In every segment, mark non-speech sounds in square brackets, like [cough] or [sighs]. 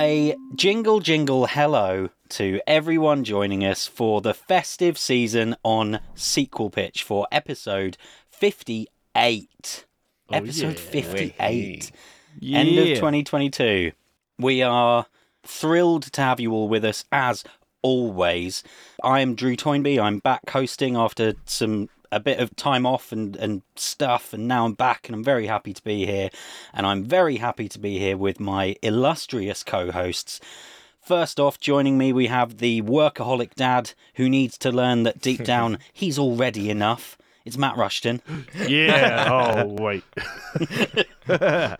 a jingle jingle hello to everyone joining us for the festive season on Sequel Pitch for episode 58. episode 58. End of 2022. We are thrilled to have you all with us as always. I am Drew Toynbee. I'm back hosting after some a bit of time off and, and stuff, and now I'm back and I'm very happy to be here. And I'm very happy to be here with my illustrious co hosts. First off, joining me, we have the workaholic dad who needs to learn that deep [laughs] down he's already enough. It's Matt Rushton. Yeah. [laughs] Oh wait. [laughs]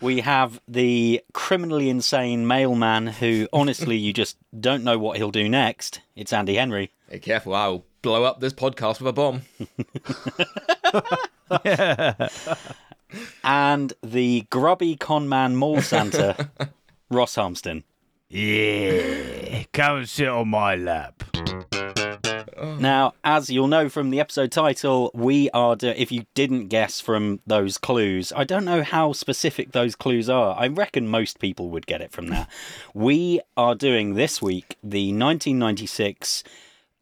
We have the criminally insane mailman who, honestly, you just don't know what he'll do next. It's Andy Henry. Hey, careful, I'll blow up this podcast with a bomb. [laughs] And the grubby conman mall Santa, [laughs] Ross Harmston. Yeah. Come and sit on my lap. Oh. Now, as you'll know from the episode title, we are, do- if you didn't guess from those clues, I don't know how specific those clues are. I reckon most people would get it from that. we are doing this week the 1996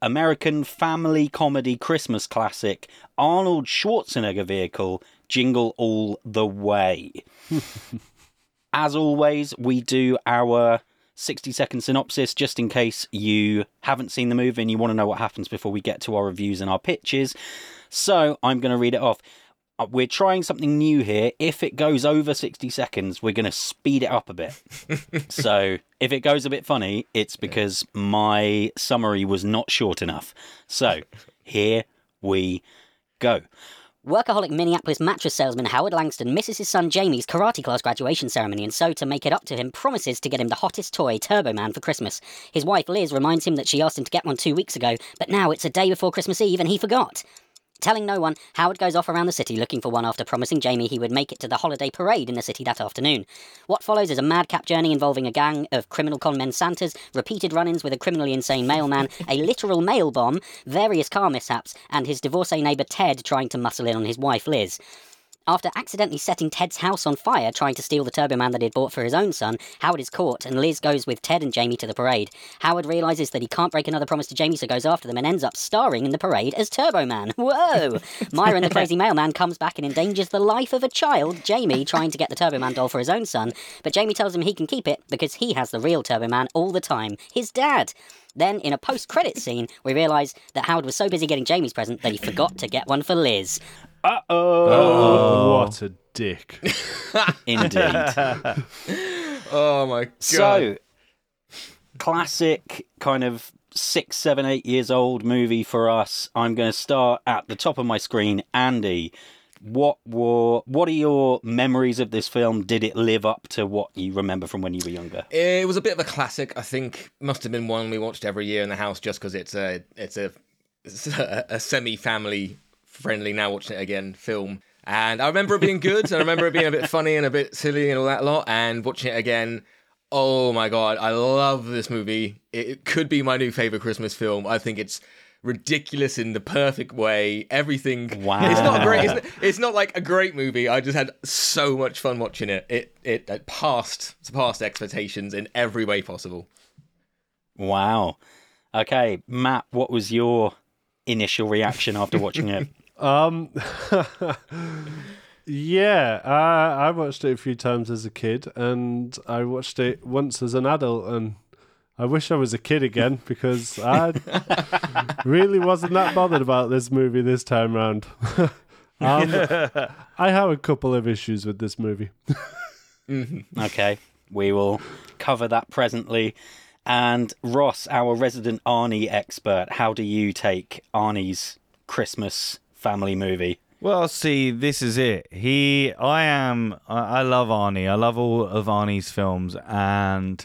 American family comedy Christmas classic, Arnold Schwarzenegger vehicle, Jingle All the Way. [laughs] As always, we do our 60 second synopsis just in case you haven't seen the movie and you want to know what happens before we get to our reviews and our pitches. So I'm going to read it off. Uh, We're trying something new here. If it goes over 60 seconds, we're going to speed it up a bit. [laughs] so if it goes a bit funny, it's because my summary was not short enough. So [laughs] here we go. Workaholic Minneapolis mattress salesman Howard Langston misses his son Jamie's karate class graduation ceremony and so, to make it up to him, promises to get him the hottest toy, Turbo Man, for Christmas. His wife Liz reminds him that she asked him to get one two weeks ago, but now it's a day before Christmas Eve and he forgot. Telling no one, Howard goes off around the city looking for one after promising Jamie he would make it to the holiday parade in the city that afternoon. What follows is a madcap journey involving a gang of criminal conmen Santas, repeated run ins with a criminally insane mailman, a literal mail bomb, various car mishaps, and his divorcee neighbour Ted trying to muscle in on his wife Liz. After accidentally setting Ted's house on fire trying to steal the Turbo Man that he'd bought for his own son, Howard is caught and Liz goes with Ted and Jamie to the parade. Howard realizes that he can't break another promise to Jamie, so goes after them and ends up starring in the parade as Turbo Man. [laughs] Whoa! Myron, the crazy mailman, comes back and endangers the life of a child, Jamie, trying to get the Turbo Man doll for his own son, but Jamie tells him he can keep it because he has the real Turbo Man all the time his dad. Then, in a post credit scene, we realise that Howard was so busy getting Jamie's present that he forgot to get one for Liz. Uh oh. What a dick. [laughs] Indeed. [laughs] Oh my god. So, classic kind of six, seven, eight years old movie for us. I'm going to start at the top of my screen. Andy, what were what are your memories of this film? Did it live up to what you remember from when you were younger? It was a bit of a classic. I think must have been one we watched every year in the house just because it's a it's a it's a, a semi family friendly now watching it again film. And I remember it being good. I remember it being a bit funny and a bit silly and all that lot. And watching it again, oh my god, I love this movie. It, could be my new favorite Christmas film. I think it's ridiculous in the perfect way. Everything. Wow. It's not great. It's, it's not like a great movie. I just had so much fun watching it. It it, it passed surpassed expectations in every way possible. Wow. Okay, Matt, what was your initial reaction after watching it? [laughs] Um, [laughs] yeah, I, I watched it a few times as a kid, and I watched it once as an adult, and I wish I was a kid again because I [laughs] really wasn't that bothered about this movie this time round. [laughs] um, I have a couple of issues with this movie. Okay, we will cover that presently. And Ross, our resident Arnie expert, how do you take Arnie's Christmas family movie? Well, see, this is it. He, I am, I I love Arnie. I love all of Arnie's films, and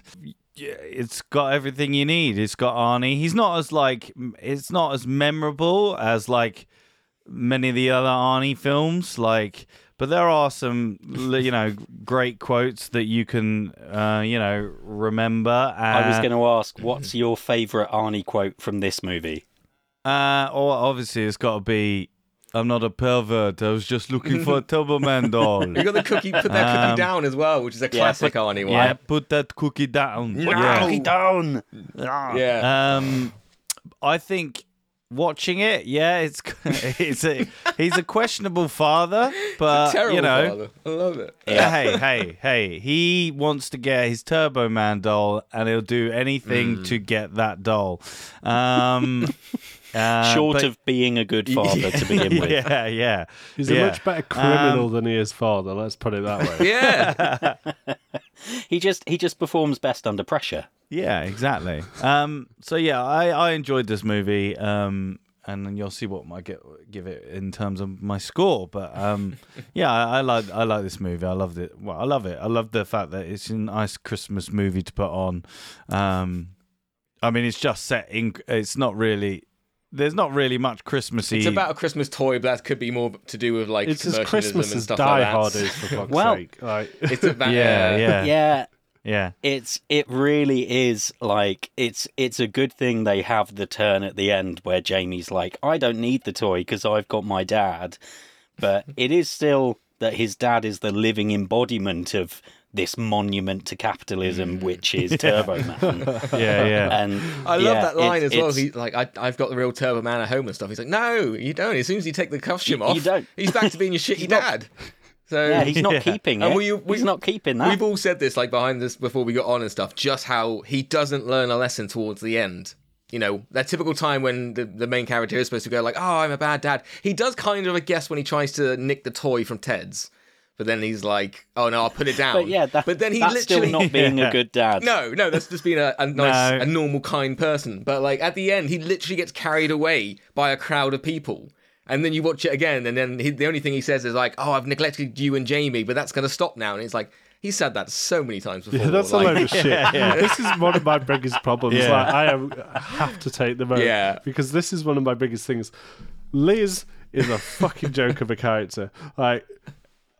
it's got everything you need. It's got Arnie. He's not as like, it's not as memorable as like many of the other Arnie films. Like, but there are some, you know, great quotes that you can, uh, you know, remember. I was Uh, going to ask, what's your favourite Arnie quote from this movie? Uh, or obviously it's got to be I'm not a pervert. I was just looking for a Turbo [laughs] Man doll. You got the cookie, put that Um, cookie down as well, which is a classic Arnie one. Yeah, put that cookie down. Yeah. Cookie down. Yeah. Um, I think watching it, yeah, it's [laughs] it's a he's a questionable father, but Terrible you know, father. I love it. hey, hey, hey, he wants to get his Turbo Man doll, and he'll do anything to get that doll. Um, [laughs] uh, Short but- of being a good [laughs] father to begin with. yeah, yeah, He's yeah. a much better criminal Um, than he is father. Let's put it that way. [laughs] Yeah. [laughs] He just he just performs best under pressure. Yeah, exactly. Um, so yeah, I, I enjoyed this movie, um, and then you'll see what I get give it in terms of my score. But um, yeah, I, I like I like this movie. I loved it. Well, I love it. I love the fact that it's a nice Christmas movie to put on. Um, I mean, it's just set in. It's not really. There's not really much Christmassy. It's about a Christmas toy, but that could be more to do with like It's as Christmas and as stuff Die like that. Hard is, for fuck's [laughs] Well- sake. Like, [laughs] It's about [laughs] yeah, yeah, Yeah, yeah. it's it really is like it's it's a good thing they have the turn at the end where Jamie's like, I don't need the toy because I've got my dad, but it is still that his dad is the living embodiment of this monument to capitalism, mm. which is [laughs] Turbo Man. [laughs] yeah, yeah. And I love yeah, that line it's- as well. it's- He's like, I, I've got the real Turbo Man at home and stuff. He's like, no, you don't. As soon as you take the costume You- off, you don't. he's back to being your shitty not- dad. So [laughs] yeah, he's not Yeah. keeping And it. we- we- he's not keeping that. We've all said this like behind this before we got on and stuff, just how he doesn't learn a lesson towards the end. You know, that typical time when the, the main character is supposed to go like, Oh, I'm a bad dad. He does kind of I guess when he tries to nick the toy from Ted's. But then he's like, Oh no, I'll put it down. But yeah, that, but then he that's literally still not being Yeah. a good dad. [laughs] No, no, that's just being a, a nice, No. a normal, kind person. But like at the end, he literally gets carried away by a crowd of people. And then you watch it again, and then he, the only thing he says is like, "Oh, I've neglected you and Jamie, but that's going to stop now." And it's like he said that so many times before. yeah, that's a like, load of shit. [laughs] This is one of my biggest problems. Yeah. Like, I am, have to take the vote Yeah. because this is one of my biggest things. Liz is a fucking joke of a character. Like,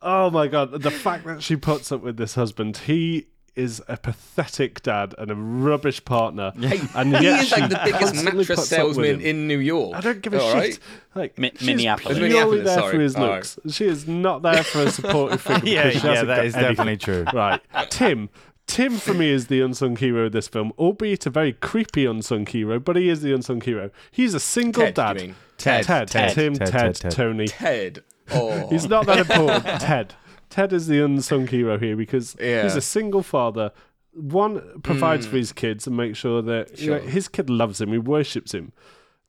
oh my god, the fact that she puts up with this husband, he is a pathetic dad and a rubbish partner. and he yet is like she the biggest constantly mattress puts up with salesman him. in New York. I don't give a All shit. right? Like Mi- she's Minneapolis. purely Minneapolis, there sorry. for his All right. looks. She is not there for a supportive figure. [laughs] Yeah, because she yeah, hasn't that got is anything. definitely true. Right, Tim. Tim for me is the unsung hero of this film, albeit a very creepy unsung hero, but he is the unsung hero. He's a single Ted, dad. Ted, Ted. Ted, Ted. Tim, Ted, Ted, Ted, Ted. Tony. Ted. Oh, He's not that important. [laughs] Ted. Ted is the unsung hero here because Yeah. he's a single father. One provides mm. for his kids and makes sure that you know, his kid loves him, he worships him.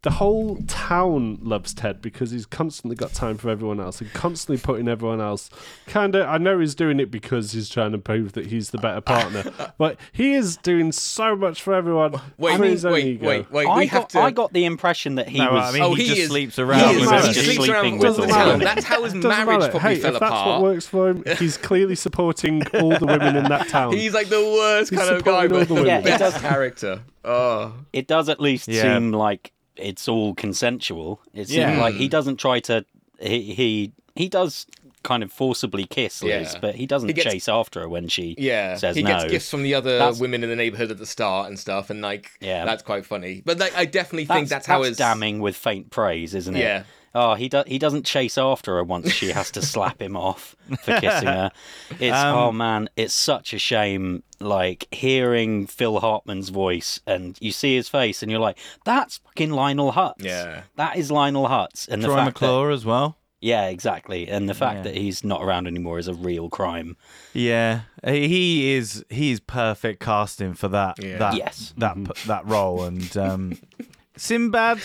The whole town loves Ted because he's constantly got time for everyone else and constantly putting everyone else. Kind of, I know he's doing it because he's trying to prove that he's the better partner, [laughs] but he is doing so much for everyone. wait, for his own wait, ego. wait, wait. I we got, have to. I got the impression that he No, was. I mean, Oh, he, he just is- sleeps around he her. he just sleeps around sleeping with with the all town. women. That's how his marriage matter. probably hey, fell if that's what works for him, he's clearly supporting [laughs] all the women in that town. He's like the worst He's kind of guy, supporting all but the women. Yeah, he best does- character. Oh, it does at least Yeah. seem like it's all consensual. It's Yeah. like he hmm. doesn't try to. He he, he does kind of forcibly kiss Liz, Yeah. but he doesn't He gets- chase after her when she yeah. says he no. gets gifts from the other That's- women in the neighborhood at the start and stuff, and like, Yeah. that's quite funny. But like, I definitely that's, think that's, how his damning with faint praise, isn't it? Yeah. Oh, he do- he doesn't chase after her once she has to slap him off for kissing her. [laughs] It's Um, oh man, it's such a shame. Like hearing Phil Hartman's voice and you see his face and you're like, that's fucking Lionel Hutz. Yeah. that is Lionel Hutz. And the Troy fact that, McClure as well. yeah, exactly. And the fact Yeah. that he's not around anymore is a real crime. Yeah, he is. He's perfect casting for that. Yeah. That Yes. that that role and um, [laughs] Sinbad.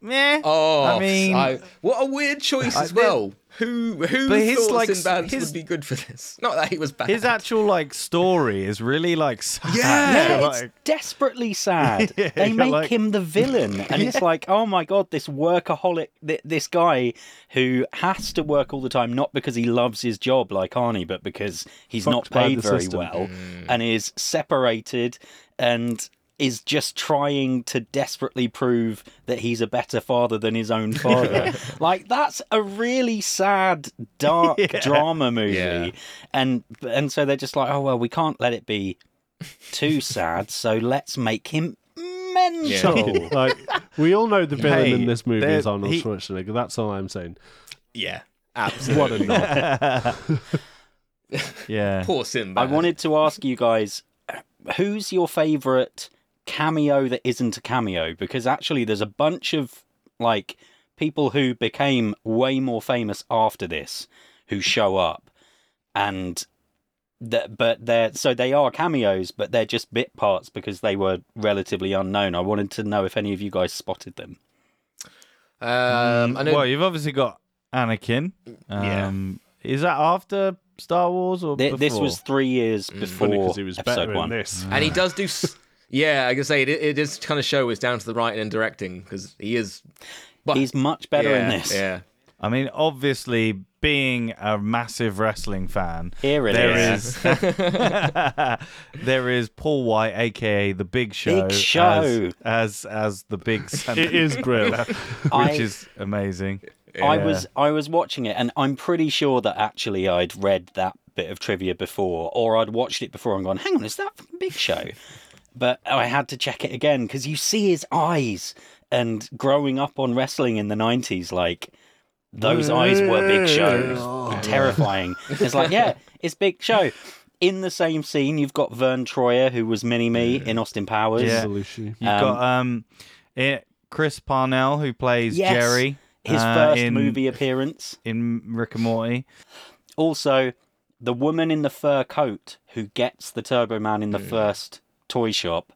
Yeah, Oh, I mean, I- what a weird choice I- as well. Who who But his, thought like, Sinbad his- would be good for this? Not that he was bad. his actual like story is really like sad. Yeah. [laughs] Yeah, like, it's desperately sad. [laughs] Yeah, they make like- him the villain, and it's [laughs] like, oh my god, this workaholic, th- this guy who has to work all the time, not because he loves his job like Arnie, but because he's not Fucked by paid very system. well, mm. and is separated, and is just trying to desperately prove that he's a better father than his own father. [laughs] [laughs] like that's a really sad, dark [laughs] drama movie, Yeah. and and so they're just like, oh well, we can't let it be too sad, so let's make him mental. like We all know the villain Hey, in this movie is Arnold he- Schwarzenegger. That's all I'm saying. Yeah, absolutely. What absolutely. a nod. yeah. Poor Simba. I wanted to ask you guys who's your favorite cameo that isn't a cameo because actually there's a bunch of like people who became way more famous after this who show up and that but they're so they are cameos but they're just bit parts because they were relatively unknown i wanted to know if any of you guys spotted them Um, I know. Well, you've obviously got Anakin. Yeah. Um, Is that after Star Wars or Th- this was three years before Funny because he was episode better one in this. and he does do. S- Yeah, I can say it, it does kind of show is down to the writing and directing because he is. Well, he's much better yeah, in this Yeah. I mean, obviously, being a massive wrestling fan, Here it there is. is [laughs] there is Paul Wight, aka the Big Show, Big Show. as as, as the big [laughs] center, It is great. [laughs] which I- is amazing. I was I was watching it, and I'm pretty sure that actually I'd read that bit of trivia before, or I'd watched it before and gone, "Hang on, is that from Big Show?" But I had to check it again because you see his eyes, and growing up on wrestling in the '90s, like those eyes were Big Show, terrifying. It's like, yeah, it's Big Show. In the same scene, you've got Verne Troyer, who was Mini Me in Austin Powers. Yeah. Belushi. You've Um, got um, it, Chris Parnell who plays Yes, Jerry. His uh, first in, movie appearance. in Rick and Morty. Also, the woman in the fur coat who gets the Turbo Man in the first toy shop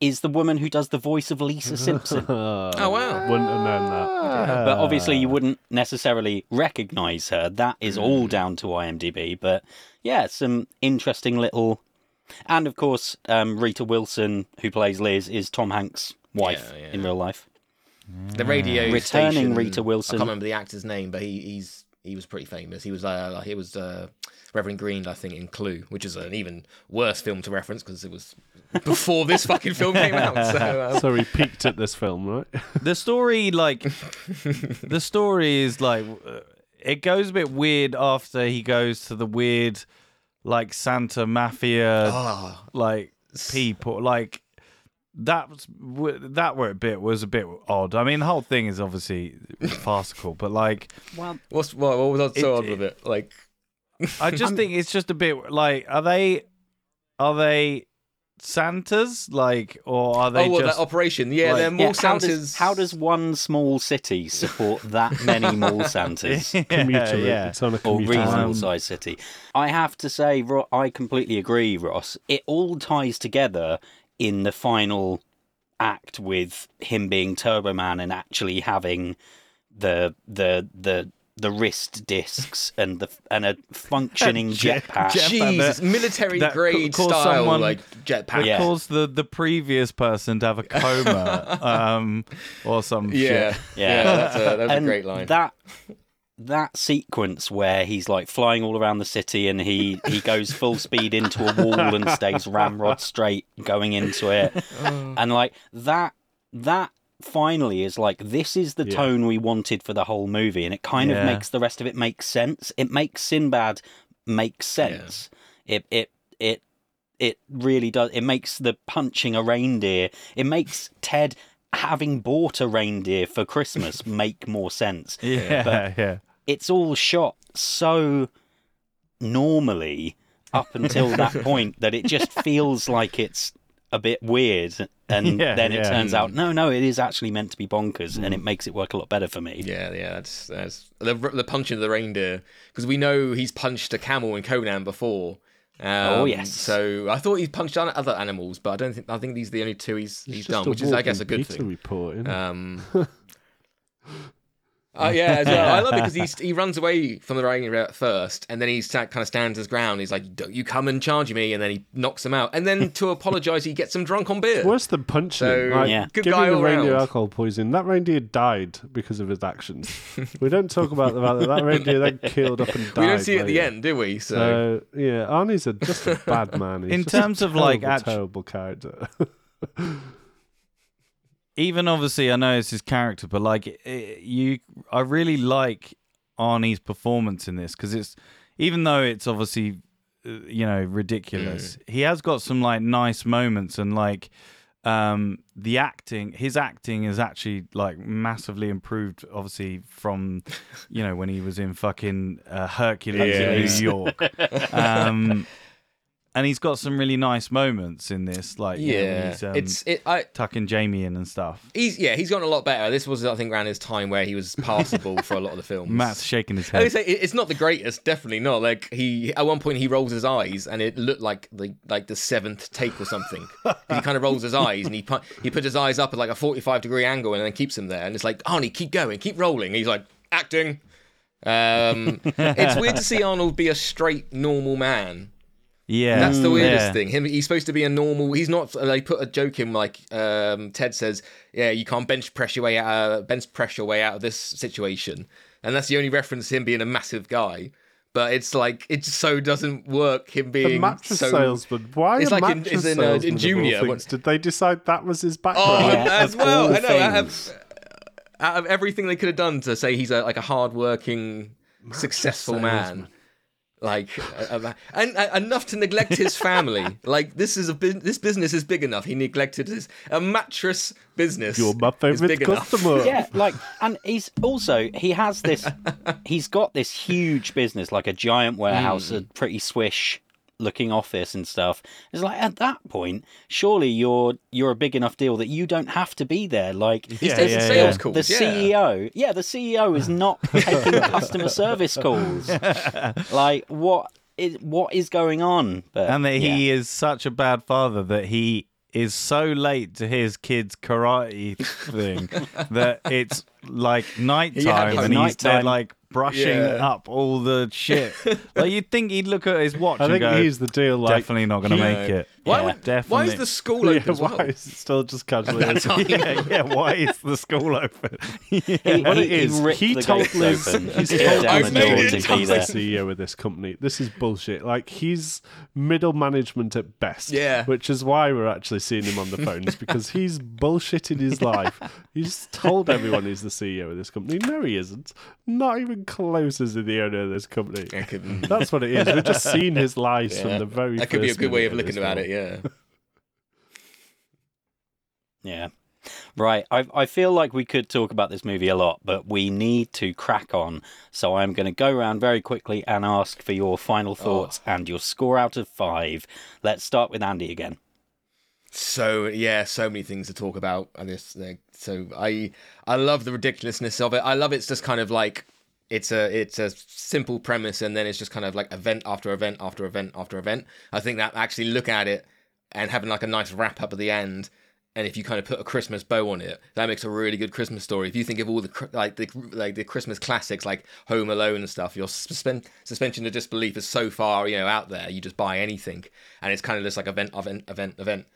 is the woman who does the voice of Lisa [laughs] Simpson. oh wow. Wouldn't have known that. but obviously, you wouldn't necessarily recognize her. That is all down to IMDb. But yeah, some interesting little. And of course, um, Rita Wilson, who plays Liz, is Tom Hanks' wife Yeah, yeah. in real life. The radio Returning station- Rita Wilson. I can't remember the actor's name, but he, he's he was pretty famous. He was uh, he was uh, Reverend Green, I think, in Clue, which is an even worse film to reference because it was before this fucking film came out. So uh, [laughs] So he peaked at this film, right? [laughs] the story like [laughs] the story is like uh, it goes a bit weird after he goes to the weird like Santa mafia ah, like people like that was that were a bit was a bit odd. I mean, the whole thing is obviously farcical, but like Well, what's what, what was so It- odd with it? Like I just [laughs] think it's just a bit like are they are they Santas like or are they oh, well, just that operation. Yeah, like- they're more yeah, how, Santas. does, how does one small city support that [laughs] many mall Santas? [laughs] Commuter yeah. It's on a or commuter reasonable route. sized city. I have to say, Ro- I completely agree, Ross. It all ties together in the final act with him being Turbo Man and actually having the the the the wrist discs [laughs] and the and a functioning [laughs] Jet- jetpack. jet- Jesus, military that grade ca- caused style someone- like jetpack. Yeah. cause the the previous person to have a coma [laughs] um or some Yeah, shit. yeah, that's a, that's a great line. That that sequence where he's like flying all around the city and he he goes full speed into a wall and stays ramrod straight going into it, [laughs] and like that that finally is like this is the Yeah. tone we wanted for the whole movie, and it kind Yeah. of makes the rest of it make sense. It makes Sinbad make sense. It it it it really does. It makes the punching a reindeer. It makes Ted having bought a reindeer for Christmas [laughs] make more sense. Yeah, But- yeah. It's all shot so normally up until that [laughs] point that it just feels like it's a bit weird. And [laughs] Yeah, then it yeah. turns out, no, no, it is actually meant to be bonkers, and it makes it work a lot better for me. Yeah, yeah, that's that's the the punching of the reindeer because we know he's punched a camel in Conan before. Um, Oh, yes. So I thought he's punched on other animals, but I don't think I think these are the only two he's he's Just done, which is I guess a good Peter thing. report. Um, [laughs] uh, yeah, as [laughs] well. I love it because he he runs away from the reindeer at first, and then he sta- kind of stands his ground. He's like, "Don't you come and charge me!" And then he knocks him out, and then to [laughs] apologise, he gets him drunk on beer. Worse than punching So. Like, Yeah. good give guy me the reindeer alcohol poisoning. That reindeer died because of his actions. [laughs] we don't talk about the fact that that reindeer then killed up and died. we don't see it at the end, do we? So, So yeah, Arnie's a, just a bad man. He's In just a terms of, like, terrible, actu- terrible character. Even obviously, I know it's his character, but like it, you, I really like Arnie's performance in this because it's even though it's obviously uh, you know ridiculous, he has got some like nice moments and like um, the acting, his acting is actually like massively improved. Obviously, from you know when he was in fucking uh, Hercules in New York, [laughs] um, and he's got some really nice moments in this. Like you know, Yeah, um, it's it. I tucking Jamie in and stuff. he's yeah he's gotten a lot better. This was I think around his time where he was passable for a lot of the films. Matt's shaking his head. say it's not the greatest, definitely not. Like he, at one point, he rolls his eyes, and it looked like the like the seventh take or something. he kind of rolls his eyes, and he pu- he puts his eyes up at like a forty-five degree angle, and then keeps them there. And it's like, Arnie, keep going, keep rolling. He's like acting. Um, it's weird to see Arnold be a straight normal man. Yeah, That's the weirdest yeah. thing. Him, he's supposed to be a normal. He's not. They put a joke in like um, Ted says, "Yeah, you can't bench press your way out. Uh, bench press your way out of this situation," and that's the only reference to him being a massive guy. But it's like it just so doesn't work. Him being The mattress so, salesman. Why It's a like in- mattress it's in, uh, in salesman of all Junior, things? what- Did they decide that was his Oh, background? Yeah, [laughs] as well. I know. Out of, out of everything they could have done to say he's a, like a hard-working, successful man. Salesman. Like, uh, uh, and uh, enough to neglect his family. [laughs] like, this is a bu- this business is big enough. He neglected his a mattress business. You're my is favourite big enough. customer. [laughs] yeah, like, and he's also he has this, [laughs] he's got this huge business, like a giant warehouse, a pretty swish looking office and stuff. It's like at that point, surely you're you're a big enough deal that you don't have to be there. Like He's Yeah, yeah, sales yeah. calls. the yeah. CEO, yeah, the CEO is [laughs] not taking customer service calls. [laughs] Like what is what is going on? But and that yeah. he is such a bad father that he is so late to his kid's karate thing [laughs] that it's like nighttime Yeah, and he's there nighttime. like brushing Yeah. up all the shit. [laughs] like you'd think he'd look at his watch I and think go, he's the deal. Like, definitely not going to make it. Why, Yeah, would, why is the school [laughs] Yeah, open as well? why is it still just casually? open? yeah, yeah. Why is the school open? [laughs] He- What he- it is, he ripped he told gates Liz, open, [laughs] he's kicked told down I've the made door it. to be the. CEO of this company. This is bullshit. Like he's middle management at best. Yeah. Which is why we're actually seeing him on the phones because he's bullshitted his life. He's told everyone he's the CEO of this company. No, he isn't. Not even close as the owner of this company. Could- That's what it is. We've just seen his lies yeah. from the very. that could be a good way of looking this at it. Yeah. Yeah. [laughs] yeah. Right. I, I feel like we could talk about this movie a lot, but we need to crack on. So I'm going to go around very quickly and ask for your final oh. thoughts and your score out of five. Let's start with Andy again. So yeah, so many things to talk about on this thing. So I I love the ridiculousness of it. I love it's just kind of like it's a it's a simple premise and then it's just kind of like event after event after event after event. I think that actually look at it and having like a nice wrap up at the end. And if you kind of put a Christmas bow on it, that makes a really good Christmas story. If you think of all the like the like the Christmas classics like Home Alone and stuff, your suspen- suspension of disbelief is so far you know out there. You just buy anything, and it's kind of just like event, event, event, event.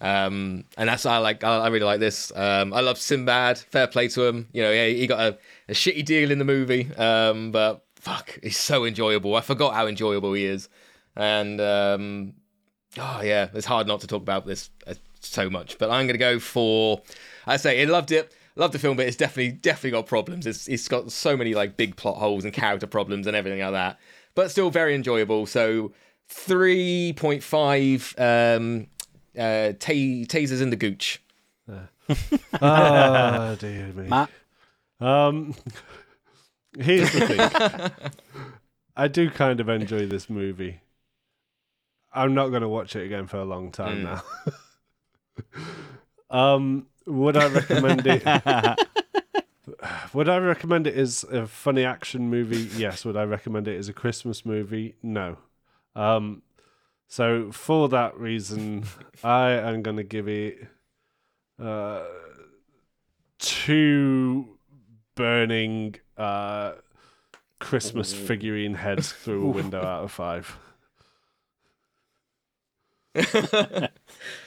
Um, and that's I like. I, I really like this. Um, I love Sinbad. Fair play to him. You know, yeah, he got a, a shitty deal in the movie, um, but fuck, he's so enjoyable. I forgot how enjoyable he is, and um, oh yeah, it's hard not to talk about this uh, so much. But I'm gonna go for. I say I loved it. Loved the film, but it's definitely definitely got problems. It's it's got so many like big plot holes and character problems and everything like that. But still very enjoyable. So three point five um, uh, ta- tasers in the gooch. Oh [laughs] dear me. Matt? Um, [laughs] here's the thing. [laughs] I do kind of enjoy this movie. I'm not going to watch it again for a long time now. um, would I recommend it? would I recommend it as a funny action movie? Yes. Would I recommend it as a Christmas movie? No. Um, so for that reason, I am going to give it uh, two burning uh, Christmas figurine heads through a window out of five. [laughs]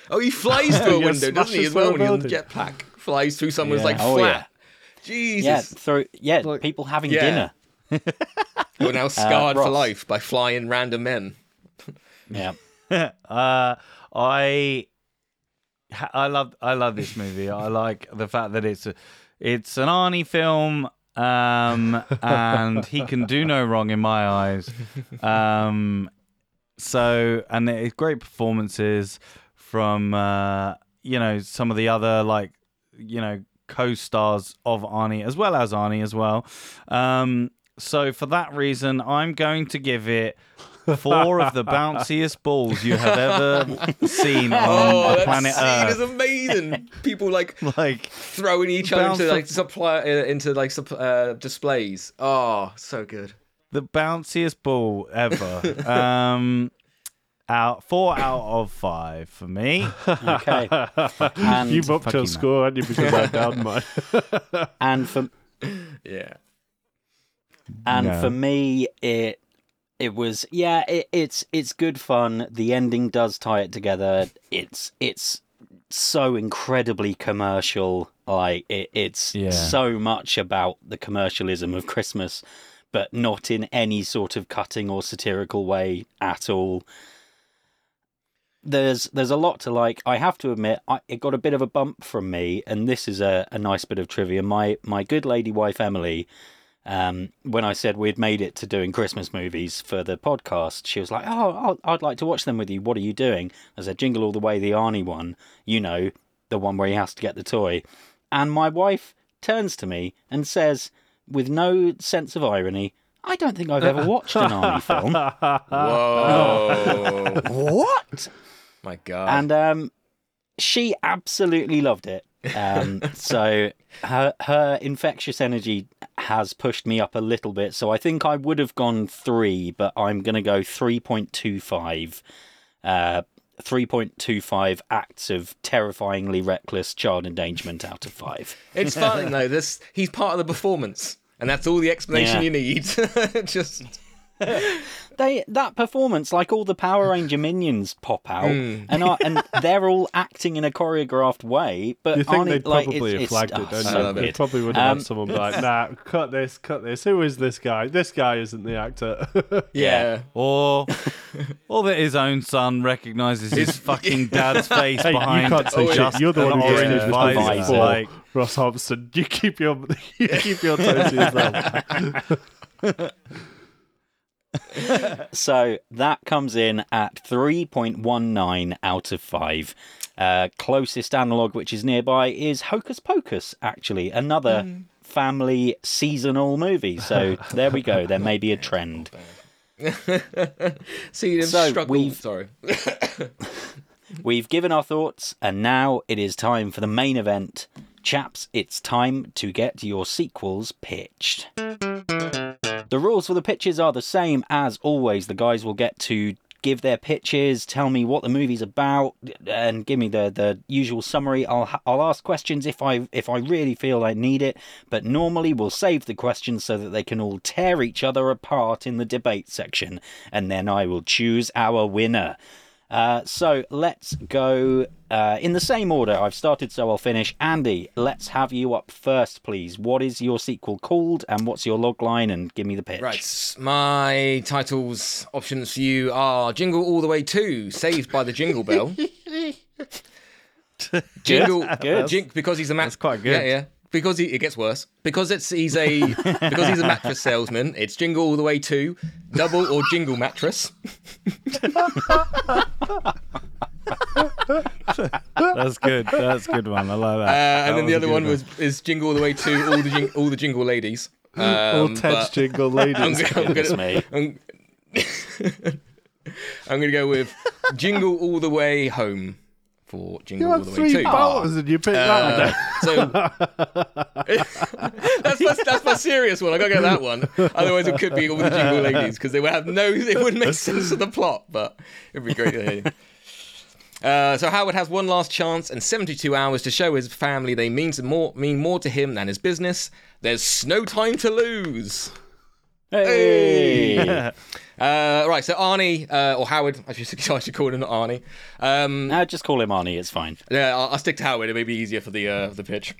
Oh, he flies through a [laughs] window, doesn't he, as well? When he's on building. jetpack, flies through someone's Yeah. like Oh, flat. Jesus. Yeah, through yeah, Like- people having Yeah. dinner. You're now [laughs] scarred for life by flying random men. Yeah. [laughs] uh, I I love I love this movie. I like the fact that it's a, it's an Arnie film, um, [laughs] and he can do no wrong in my eyes. Um, so and it's great performances from uh, you know some of the other like you know co-stars of Arnie as well as Arnie as well. Um, so for that reason, I'm going to give it four of the [laughs] bounciest balls you have ever [laughs] seen on Oh, the that planet scene Earth. is amazing. People like [laughs] like throwing each other into like supply uh, into like uh, displays. Oh, so good. the bounciest ball ever. um, out four out of five for me. Okay. And, You've upped your you, score, haven't you? Because I'm down mine. and for Yeah. and No. for me it it was yeah it, it's it's good fun. The ending does tie it together. It's it's so incredibly commercial. Like it, it's Yeah. so much about the commercialism of christmas but not in any sort of cutting or satirical way at all. There's there's a lot to like. I have to admit I, it got a bit of a bump from me and this is a, a nice bit of trivia. My my good lady wife emily um, when I said we'd made it to doing Christmas movies for the podcast, she was like, "Oh, I'll- I'd like to watch them with you. What are you doing?" I said, "Jingle All the Way, the Arnie one. You know, the one where he has to get the toy." And my wife turns to me and says, with no sense of irony, "I don't think I've ever [laughs] watched an Arnie film." Whoa. [laughs] what? My God. and um, she absolutely loved it. Um, so her her infectious energy has pushed me up a little bit. So I think I would have gone three, but I'm going to go three point two five. Uh, 3.25 acts of terrifyingly reckless child endangerment out of 5. it's fine though. This he's part of the performance, and that's all the explanation Yeah. you need. [laughs] Just [laughs] They that performance like all the Power Ranger minions pop out Hmm. and are, and they're all acting in a choreographed way, but You think they'd like, probably it's, have flagged oh, it, don't so you? They probably would have Um, had someone be [laughs] like, nah, cut this, cut this. Who is this guy? This guy isn't the actor. [laughs] yeah. Or, or that his own son recognizes his fucking dad's face hey, you can't say Oh, shit. just You're the one who orange gets this visor. movie visor. Like, Ross Hobson. You keep your you keep your toes to yourself. [laughs] So that comes in at 3.19 out of 5. Uh, closest analogue which is nearby is Hocus Pocus, actually, another family seasonal movie. So [laughs] there we go. There may be a trend. See [laughs] him So, struggle. we've- Sorry. We've given our thoughts, and now it is time for the main event. Chaps, it's time to get your sequels pitched. The rules for the pitches are the same as always. The guys will get to give their pitches, tell me what the movie's about, and give me the, the usual summary. I'll I'll ask questions if I if I really feel I need it, but normally we'll save the questions so that they can all tear each other apart in the debate section, and then I will choose our winner. Uh, so let's go uh, in the same order. I've started, so I'll finish. Andy, let's have you up first, please. What is your sequel called, and what's your log line? And give me the pitch. Right, my titles options for you are Jingle All the Way 2, Saved by the Jingle Bell. [laughs] Jingle, [laughs] Good. Jing, because he's a man. That's quite good. Yeah, yeah. Because he, it gets worse. Because it's he's a [laughs] because he's a mattress salesman. It's Jingle All the Way to Double or Jingle Mattress. that's good. That's a good one. I like that. Uh, That and then the other good one was is Jingle All the Way to all the jing- all the Jingle Ladies. Um, All Ted's but jingle [laughs] I'm ladies. gonna, I'm gonna, me. I'm, [laughs] I'm gonna go with Jingle All the Way Home for Jingle You All the Way three 2. balls and you picked that one. Uh, so [laughs] [laughs] that's my, that's my serious one. I gotta get that one. Otherwise, it could be all the Jingle Ladies because they would have no. It wouldn't make sense of the plot, but it'd be great. to hear. Uh, so Howard has one last chance and 72 hours to show his family they mean more mean more to him than his business. There's no time to lose. Hey! [laughs] Uh, right, so Arnie uh, or Howard, I should, [laughs] I should call him not Arnie. Um, No, just call him Arnie. It's fine. yeah, I'll, I'll stick to Howard. It may be easier for the uh, the pitch.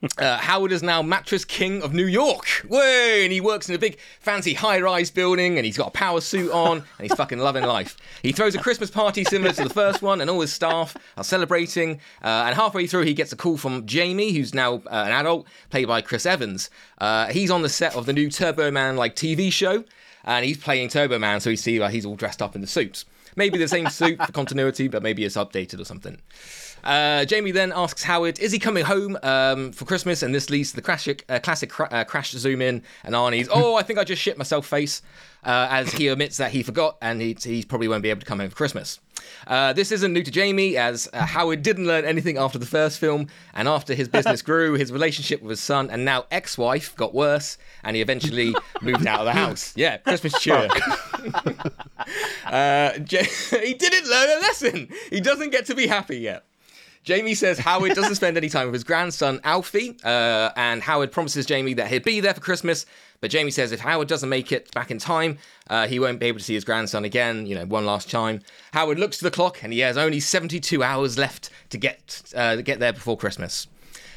[laughs] Uh, Howard is now mattress king of New York. Way, and he works in a big fancy high-rise building, and he's got a power suit on, and he's fucking loving life. He throws a Christmas party similar to the first one, and all his staff are celebrating. Uh, and halfway through, he gets a call from Jamie, who's now uh, an adult, played by Chris Evans. Uh, he's on the set of the new Turbo Man like TV show, and he's playing Turbo Man, so you see uh, he's all dressed up in the suits. Maybe the same suit for continuity, but maybe it's updated or something. Uh, Jamie then asks Howard, "Is he coming home um, for Christmas?" And this leads to the classic, uh, classic cra- uh, crash zoom in, and Arnie's, "Oh, I think I just shit myself." Face uh, as he admits that he forgot, and he, he probably won't be able to come home for Christmas. Uh, this isn't new to Jamie, as uh, Howard didn't learn anything after the first film, and after his business [laughs] grew, his relationship with his son and now ex-wife got worse, and he eventually moved out of the house. [laughs] Yeah, Christmas cheer. [laughs] uh, J- he didn't learn a lesson. He doesn't get to be happy yet. Jamie says Howard doesn't spend any time with his grandson Alfie, uh, and Howard promises Jamie that he'll be there for Christmas. But Jamie says if Howard doesn't make it back in time, uh, he won't be able to see his grandson again. You know, one last time. Howard looks to the clock, and he has only 72 hours left to get uh, get there before Christmas.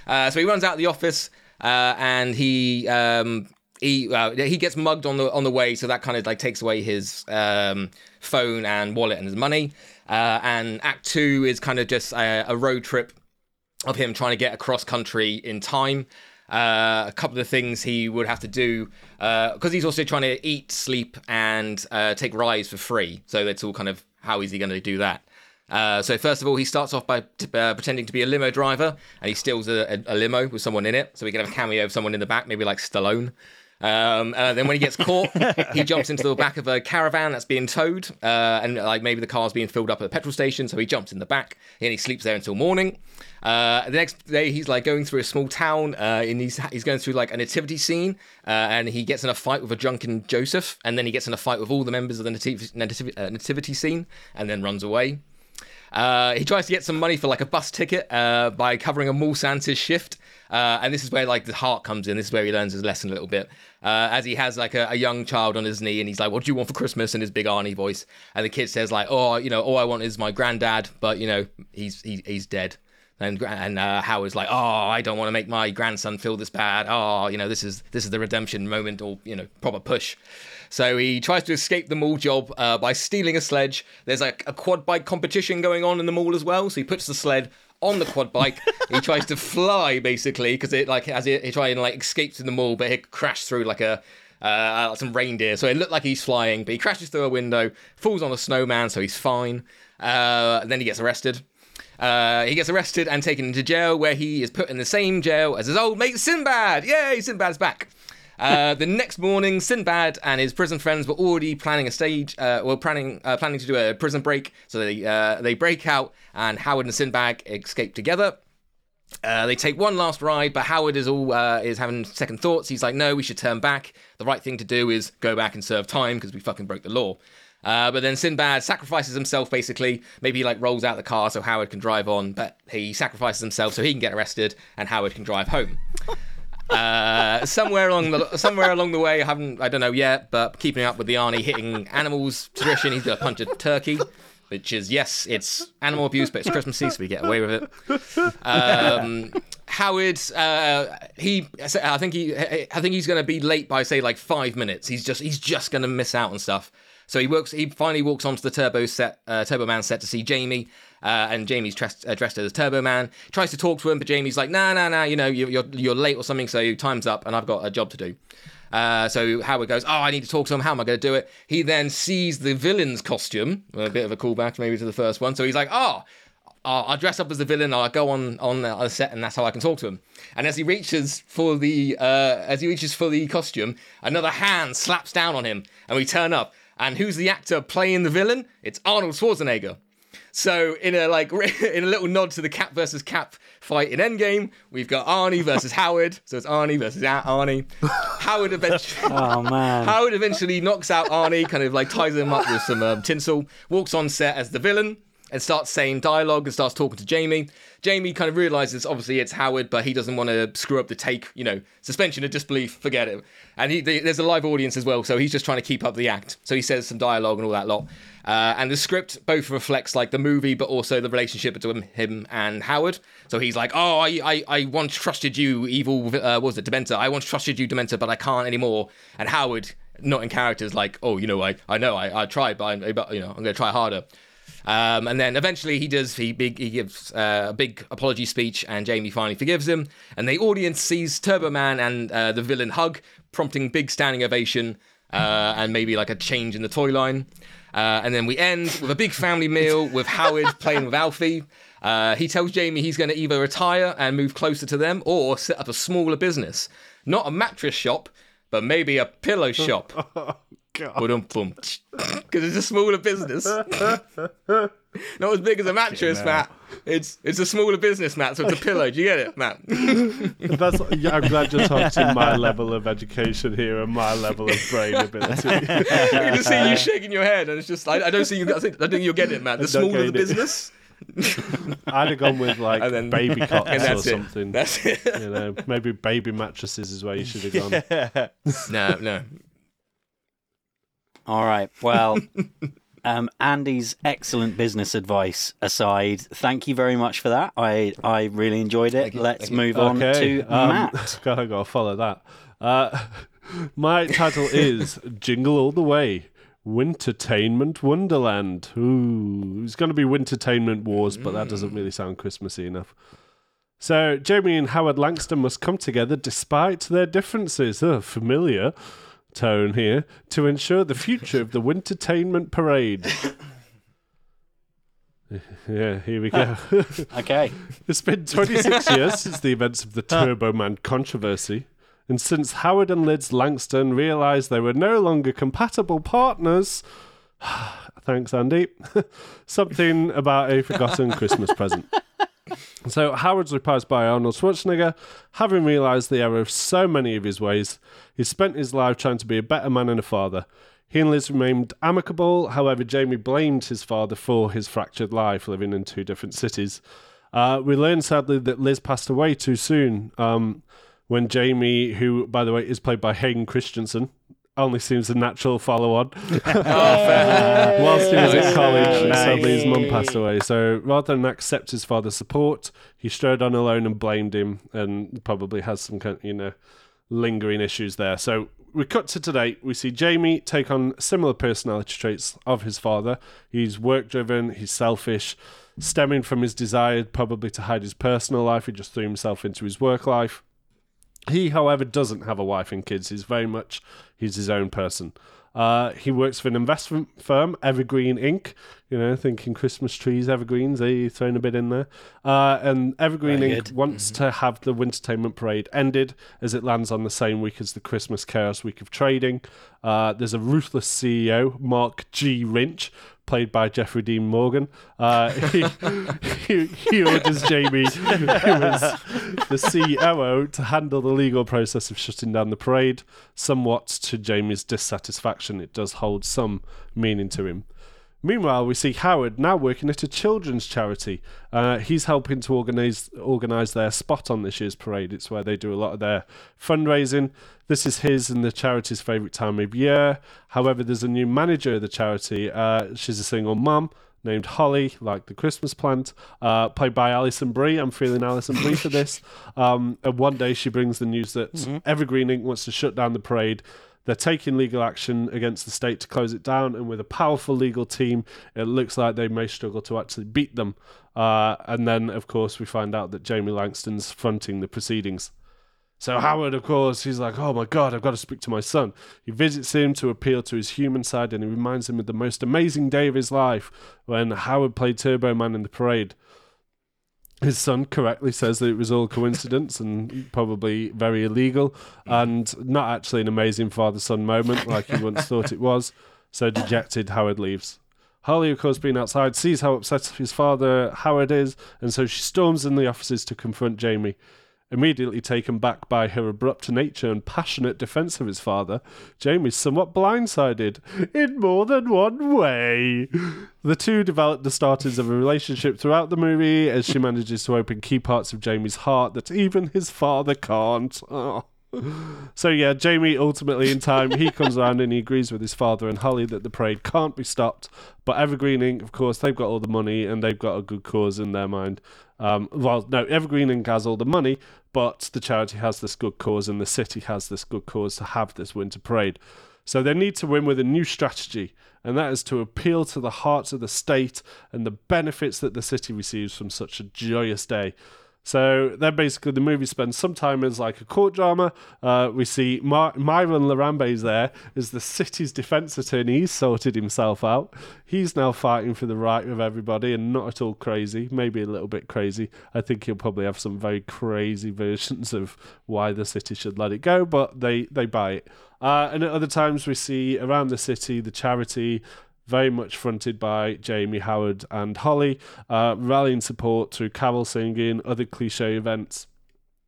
Uh, so he runs out of the office, uh, and he um, he uh, he gets mugged on the on the way, so that kind of like takes away his um, phone and wallet and his money. Uh, and Act Two is kind of just a, a, road trip of him trying to get across country in time. Uh, a couple of things he would have to do because uh, he's also trying to eat, sleep, and uh, take rides for free. So it's all kind of how is he going to do that? Uh, so first of all, he starts off by t- uh, pretending to be a limo driver, and he steals a, a, a, limo with someone in it, so we can have a cameo of someone in the back, maybe like Stallone. Um, uh, then when he gets caught, [laughs] he jumps into the back of a caravan that's being towed, uh, and like maybe the car's being filled up at a petrol station, so he jumps in the back and he sleeps there until morning. Uh, the next day, he's like going through a small town, uh, and he's he's going through like a nativity scene, uh, and he gets in a fight with a drunken Joseph, and then he gets in a fight with all the members of the nativity, nativity, uh, nativity scene, and then runs away. Uh, he tries to get some money for like a bus ticket uh, by covering a mall Santa's shift, uh, and this is where like the heart comes in. This is where he learns his lesson a little bit, uh, as he has like a, a, young child on his knee, and he's like, "What do you want for Christmas?" in his big Arnie voice, and the kid says like, "Oh, you know, all I want is my granddad, but you know, he's he, he's dead." And, and uh, Howard's like, oh, I don't want to make my grandson feel this bad. Oh, you know, this is this is the redemption moment, or you know, proper push. So he tries to escape the mall job uh, by stealing a sledge. There's a, a quad bike competition going on in the mall as well. So he puts the sled on the quad bike. he tries to fly basically because it like as it, he tries and like escapes in the mall, but he crashed through like a uh, some reindeer. So it looked like he's flying, but he crashes through a window, falls on a snowman, so he's fine. Uh, then he gets arrested. Uh, he gets arrested and taken into jail, where he is put in the same jail as his old mate Sinbad. Yay, Sinbad's back. Uh, the next morning, Sinbad and his prison friends were already planning a stage. Uh, were planning uh, planning to do a prison break. So they uh, they break out, and Howard and Sinbad escape together. Uh, they take one last ride, but Howard is all uh, is having second thoughts. He's like, "No, we should turn back. The right thing to do is go back and serve time because we fucking broke the law." Uh, but then Sinbad sacrifices himself basically. Maybe he like rolls out the car so Howard can drive on, but he sacrifices himself so he can get arrested and Howard can drive home. Uh, somewhere along the somewhere along the way, I haven't I don't know yet, but keeping up with the Arnie hitting animals tradition, he's gonna punch a turkey. Which is yes, it's animal abuse, but it's Christmassy, so we get away with it. Um, Howard, uh, he, I think he, I think he's going to be late by say like five minutes. He's just, he's just going to miss out on stuff. So he works. He finally walks onto the Turbo set, uh, Turbo Man set to see Jamie, uh, and Jamie's dressed, uh, dressed as Turbo Man. Tries to talk to him, but Jamie's like, "Nah, nah, nah. You know, you're, you're you're late or something. So time's up, and I've got a job to do." Uh, so Howard goes, "Oh, I need to talk to him. How am I going to do it?" He then sees the villain's costume, a bit of a callback maybe to the first one. So he's like, "Oh." I'll dress up as the villain. I'll go on on the set, and that's how I can talk to him. And as he reaches for the uh, as he reaches for the costume, another hand slaps down on him, and we turn up. And who's the actor playing the villain? It's Arnold Schwarzenegger. So in a like [laughs] in a little nod to the Cap versus Cap fight in Endgame, we've got Arnie versus Howard. So it's Arnie versus Arnie. [laughs] Howard eventually, oh man, Howard eventually knocks out Arnie, kind of like ties him up with some um, tinsel, walks on set as the villain and starts saying dialogue and starts talking to Jamie. Jamie kind of realizes obviously it's Howard, but he doesn't want to screw up the take. You know, suspension of disbelief, forget it. And he, there's a live audience as well, so he's just trying to keep up the act. So he says some dialogue and all that lot. Uh, and the script both reflects like the movie, but also the relationship between him and Howard. So he's like, "Oh, I, I, I once trusted you, evil. Uh, was it Dementor? I once trusted you, Dementor, but I can't anymore." And Howard, not in characters, like, "Oh, you know, I, I know, I, I tried, but, I, but you know, I'm going to try harder." Um, and then eventually he does he big he gives uh, a big apology speech, and Jamie finally forgives him. And the audience sees Turbo Man and uh, the villain hug, prompting big standing ovation. uh, and maybe like a change in the toy line. Uh, and then we end with a big family meal with Howard [laughs] playing with Alfie. Uh, he tells Jamie he's going to either retire and move closer to them or set up a smaller business. Not a mattress shop, but maybe a pillow [laughs] shop. [laughs] Because [laughs] it's a smaller business. [laughs] Not as big as a mattress, Matt. It's it's a smaller business, Matt. So it's a pillow. Do you get it, Matt? [laughs] That's, yeah, I'm glad you're targeting my level of education here and my level of brain ability. I can just see you shaking your head, and it's just I, I don't see you. I think, I think you'll get it, Matt. The smaller the business, I'd have gone with like And then- baby cots and or that's it. something. That's it. You know, maybe baby mattresses is where you should have gone. no, no. All right. Well, [laughs] um, Andy's excellent business advice aside, thank you very much for that. I, I really enjoyed it. You, Let's move on Okay, to um, Matt. [laughs] Gotta go follow that. Uh, [laughs] my title is Jingle All the Way. Wintertainment Wonderland. Ooh, it's going to be Wintertainment Wars, but that doesn't really sound Christmassy enough. So, Jamie and Howard Langston must come together despite their differences. Oh, familiar tone here to ensure the future of the Wintertainment Parade. [laughs] yeah, here we go. [laughs] Okay. It's been 26 [laughs] years since the events of the Turbo Man controversy, and since Howard and Liz Langston realised they were no longer compatible partners. [sighs] Thanks, Andy. Something about a forgotten Christmas present. [laughs] So Howard's replaced by Arnold Schwarzenegger. Having realised the error of so many of his ways, he spent his life trying to be a better man and a father. He and Liz remained amicable. However, Jamie blamed his father for his fractured life, living in two different cities. Uh, we learned sadly that Liz passed away too soon. Um, when Jamie, who by the way is played by Hayden Christensen, only seems a natural follow-on. [laughs] Oh, [laughs] uh, whilst he was at college, Nice. sadly his mum passed away. So rather than accept his father's support, he strode on alone and blamed him, and probably has some kind, you know, lingering issues there. So we cut to today. We see Jamie take on similar personality traits of his father. He's work-driven. He's selfish, stemming from his desire probably to hide his personal life. He just threw himself into his work life. He, however, doesn't have a wife and kids. He's very much he's his own person. Uh, he works for an investment firm, Evergreen Inc. You know, thinking Christmas trees, evergreens. They thrown a bit in there. Uh, and Evergreen Very Inc. good. wants to have the Wintertainment Parade ended as it lands on the same week as the Christmas Chaos Week of Trading. Uh, there's a ruthless CEO, Mark G. Rinch, played by Jeffrey Dean Morgan. Uh, [laughs] he, he, he orders Jamie, who is the COO, to handle the legal process of shutting down the parade, somewhat to Jamie's dissatisfaction. It does hold some meaning to him. Meanwhile, we see Howard now working at a children's charity. Uh, he's helping to organize organize their spot on this year's parade. It's where they do a lot of their fundraising. This is his and the charity's favourite time of year. However, there's a new manager of the charity. Uh, she's a single mum named Holly, like the Christmas plant, uh, played by Alison Brie. I'm feeling Alison Brie for this. [laughs] Um, and one day she brings the news that Evergreen Inc. wants to shut down the parade. They're taking legal action against the state to close it down, and with a powerful legal team, it looks like they may struggle to actually beat them. Uh, and then, of course, we find out that Jamie Langston's fronting the proceedings. So Howard, of course, he's like, "Oh my God, I've got to speak to my son." He visits him to appeal to his human side, and he reminds him of the most amazing day of his life when Howard played Turbo Man in the parade. His son correctly says that it was all coincidence and probably very illegal, and not actually an amazing father-son moment like he once thought it was. So dejected, Howard leaves. Holly, of course, being outside, sees how upset his father Howard is, and so she storms in the offices to confront Jamie. Immediately taken back by her abrupt nature and passionate defense of his father, Jamie's somewhat blindsided in more than one way. The two develop the starters of a relationship throughout the movie as she manages to open key parts of Jamie's heart that even his father can't. Oh. So yeah, Jamie ultimately in time he comes around and he agrees with his father and Holly that the parade can't be stopped. But Evergreen Inc. of course they've got all the money and they've got a good cause in their mind. Um, well, no, Evergreen Inc. has all the money, but the charity has this good cause and the city has this good cause to have this winter parade. So they need to win with a new strategy, and that is to appeal to the hearts of the state and the benefits that the city receives from such a joyous day. So then basically the movie spends some time as like a court drama. Uh, we see My- Myron Larabee's there as the city's defense attorney. He's sorted himself out. He's now fighting for the right of everybody and not at all crazy, maybe a little bit crazy. I think he'll probably have some very crazy [laughs] versions of why the city should let it go, but they, they buy it. Uh, and at other times we see around the city the charity very much fronted by Jamie Howard and Holly, uh, rallying support through carol singing, other cliche events.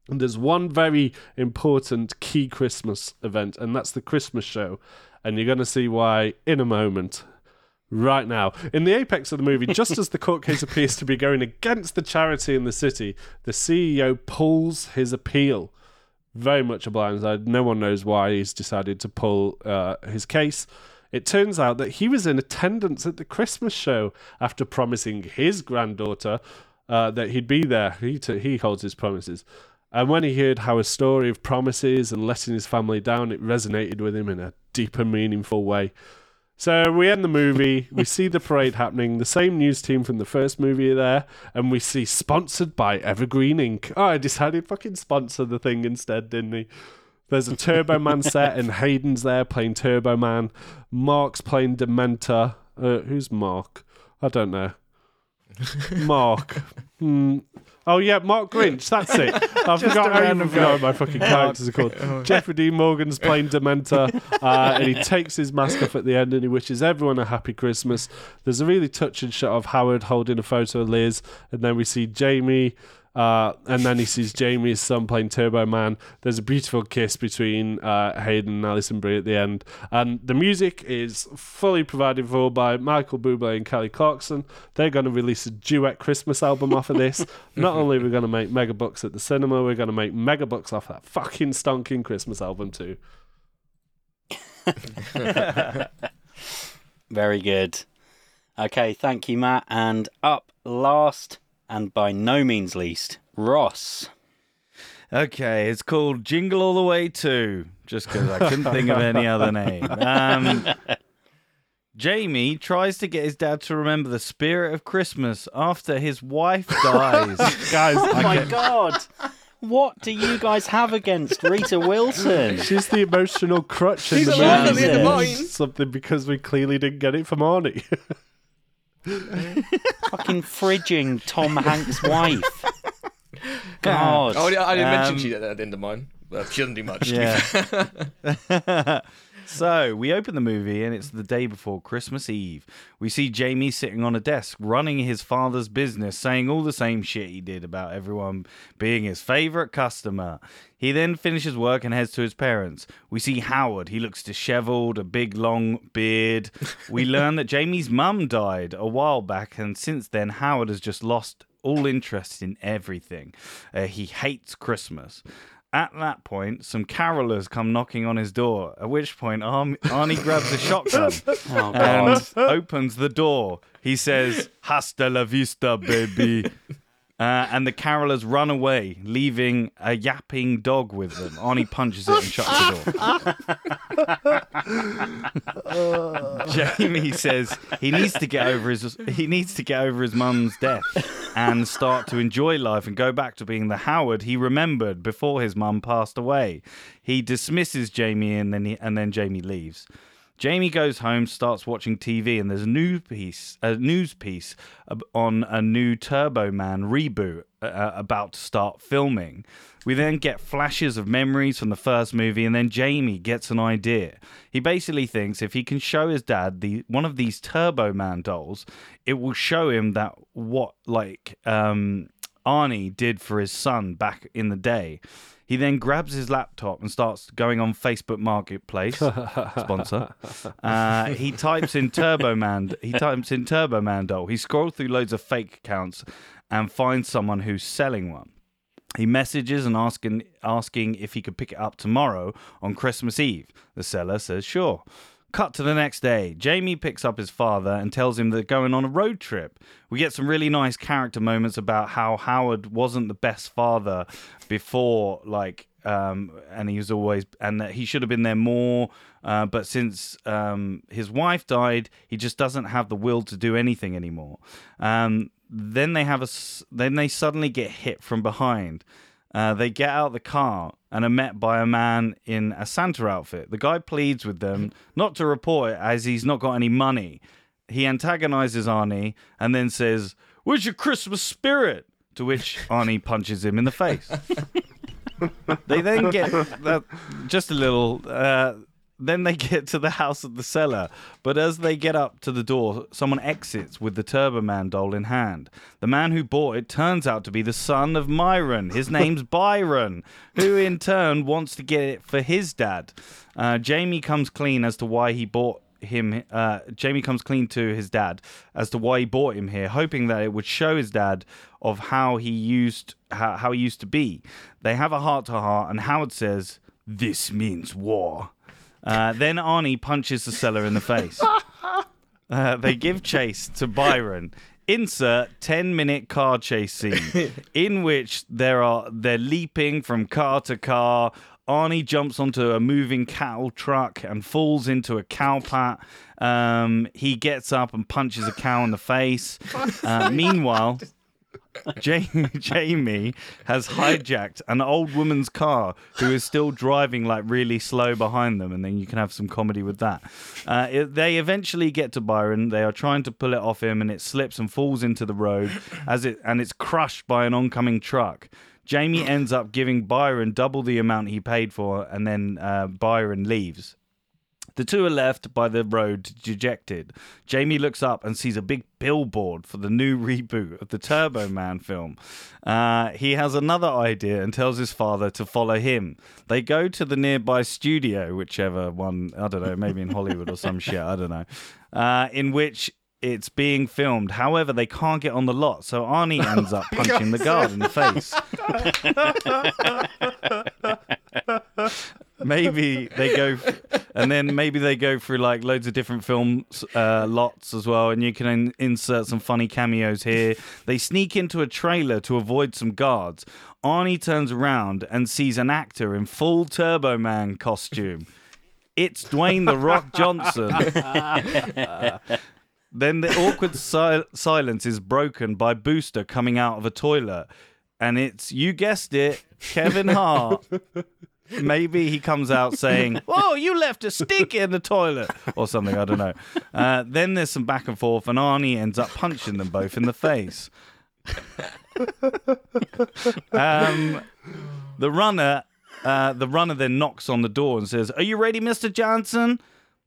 And there's one very important key Christmas event, and that's the Christmas show. And you're going to see why in a moment. Right now, in the apex of the movie, just [laughs] as the court case appears to be going against the charity in the city, the CEO pulls his appeal. Very much a blindside. No one knows why he's decided to pull uh, his case. It turns out that he was in attendance at the Christmas show after promising his granddaughter uh, that he'd be there. He, t- he holds his promises. And when he heard how a story of promises and letting his family down, it resonated with him in a deep and meaningful way. So we end the movie, [laughs] we see the parade happening, the same news team from the first movie are there, and we see sponsored by Evergreen Inc. Oh, I decided fucking sponsor the thing instead, didn't he? There's a Turbo Man set, and Hayden's there playing Turbo Man. Mark's playing Dementor. Uh, who's Mark? I don't know. [laughs] Mark. Hmm. Oh yeah, Mark Grinch. That's it. [laughs] I forgot. I even forgot my fucking characters are called. Jeffrey D. Morgan's playing Dementor, [laughs] uh, and he takes his mask off at the end, and he wishes everyone a happy Christmas. There's a really touching shot of Howard holding a photo of Liz, and then we see Jamie. Uh, and then he sees Jamie's son playing Turbo Man. There's a beautiful kiss between uh, Hayden and Alison Brie at the end. And the music is fully provided for by Michael Bublé and Kelly Clarkson. They're going to release a duet Christmas album off of this. [laughs] Not only are we going to make mega bucks at the cinema, we're going to make mega bucks off that fucking stonking Christmas album too. [laughs] Very good. Okay, thank you, Matt. And up last, and by no means least, Ross. Okay, it's called Jingle All the Way 2, just because I couldn't think of any other name. [laughs] Um, Jamie tries to get his dad to remember the spirit of Christmas after his wife [laughs] dies. Guys, Oh I my get- god! What do you guys have against Rita Wilson? she's the emotional crutch in She's the alive the movie. Something because we clearly didn't get it from Arnie. [laughs] [laughs] Fucking fridging Tom Hanks' wife. [laughs] God. Oh, I didn't Um, mention she did at the end of mine. Well, she doesn't do much. to be Yeah. fair. [laughs] so we open the movie and it's the day before Christmas Eve. We see Jamie sitting on a desk running his father's business, saying all the same shit he did about everyone being his favorite customer. He then finishes work and heads to his parents. We see Howard. He looks disheveled, a big long beard. We [laughs] learn that Jamie's mum died a while back, and since then, Howard has just lost all interest in everything. Uh, he hates Christmas. At that point, some carolers come knocking on his door, at which point Arm- Arnie grabs a shotgun [laughs] Oh, and opens the door. He says, Hasta la vista, baby. Uh, and the carolers run away, leaving a yapping dog with them. Arnie punches it and shuts the door. [laughs] Jamie says he needs to get over his he needs to get over his mum's death and start to enjoy life and go back to being the Howard he remembered before his mum passed away. He dismisses Jamie and then he, and then Jamie leaves. Jamie goes home, starts watching TV, and there's a new piece, a news piece on a new Turbo Man reboot uh, about to start filming. We then get flashes of memories from the first movie, and then Jamie gets an idea. He basically thinks if he can show his dad the one of these Turbo Man dolls, it will show him that what like um, Arnie did for his son back in the day. He then grabs his laptop and starts going on Facebook Marketplace, [laughs] sponsor. Uh, he types in Turbo Man. He types in Turbo Man doll. He scrolls through loads of fake accounts and finds someone who's selling one. He messages and asking asking if he could pick it up tomorrow on Christmas Eve. The seller says sure. Cut to the next day. Jamie picks up his father and tells him they're going on a road trip. We get some really nice character moments about how Howard wasn't the best father before, like, um, and he was always, and that he should have been there more. Uh, but since um, his wife died, he just doesn't have the will to do anything anymore. Um, then they have a then they suddenly get hit from behind. Uh, they get out the car and are met by a man in a Santa outfit. The guy pleads with them not to report it as he's not got any money. He antagonizes Arnie and then says, "Where's your Christmas spirit?" To which Arnie [laughs] punches him in the face. they then get that, just a little. Uh, then they get to the house of the seller, but as they get up to the door, someone exits with the Turbo Man doll in hand. The man who bought it turns out to be the son of Myron. His [laughs] name's Byron, who in turn wants to get it for his dad. Uh, Jamie comes clean as to why he bought him uh, Jamie comes clean to his dad as to why he bought him here, hoping that it would show his dad of how he used how, how he used to be. They have a heart to heart, and Howard says, "This means war." Uh, then Arnie punches the seller in the face. [laughs] Uh, they give chase to Byron. Insert 10 minute car chase scene [laughs] in which there are they're leaping from car to car. Arnie jumps onto a moving cattle truck and falls into a cow pat. Um, he gets up and punches a cow in the face. [laughs] Uh, meanwhile, [laughs] Jamie, has hijacked an old woman's car who is still driving like really slow behind them, and then you can have some comedy with that. Uh, they eventually get to Byron. They are trying to pull it off him, and it slips and falls into the road as it and it's crushed by an oncoming truck. Jamie ends up giving Byron double the amount he paid for, and then uh, Byron leaves. The two are left by the road dejected. Jamie looks up and sees a big billboard for the new reboot of the Turbo Man film. Uh, he has another idea and tells his father to follow him. They go to the nearby studio, whichever one, I don't know, maybe in Hollywood or some shit, I don't know, uh, in which it's being filmed. However, they can't get on the lot, so Arnie ends up punching the guard in the face. [laughs] [laughs] maybe they go and then maybe they go through like loads of different films uh, lots as well and you can in- insert some funny cameos here. They sneak into a trailer to avoid some guards. Arnie turns around and sees an actor in full turbo man costume. It's dwayne the rock johnson. [laughs] Then the awkward sil- silence is broken by booster coming out of a toilet. And it's you guessed it kevin hart maybe he comes out saying, "Whoa, [laughs] you left a stick in the toilet" or something. I don't know. Uh, then there's some back and forth, and Arnie ends up punching them both in the face. um, the runner, uh, the runner then knocks on the door and says, "Are you ready, Mister Johnson?"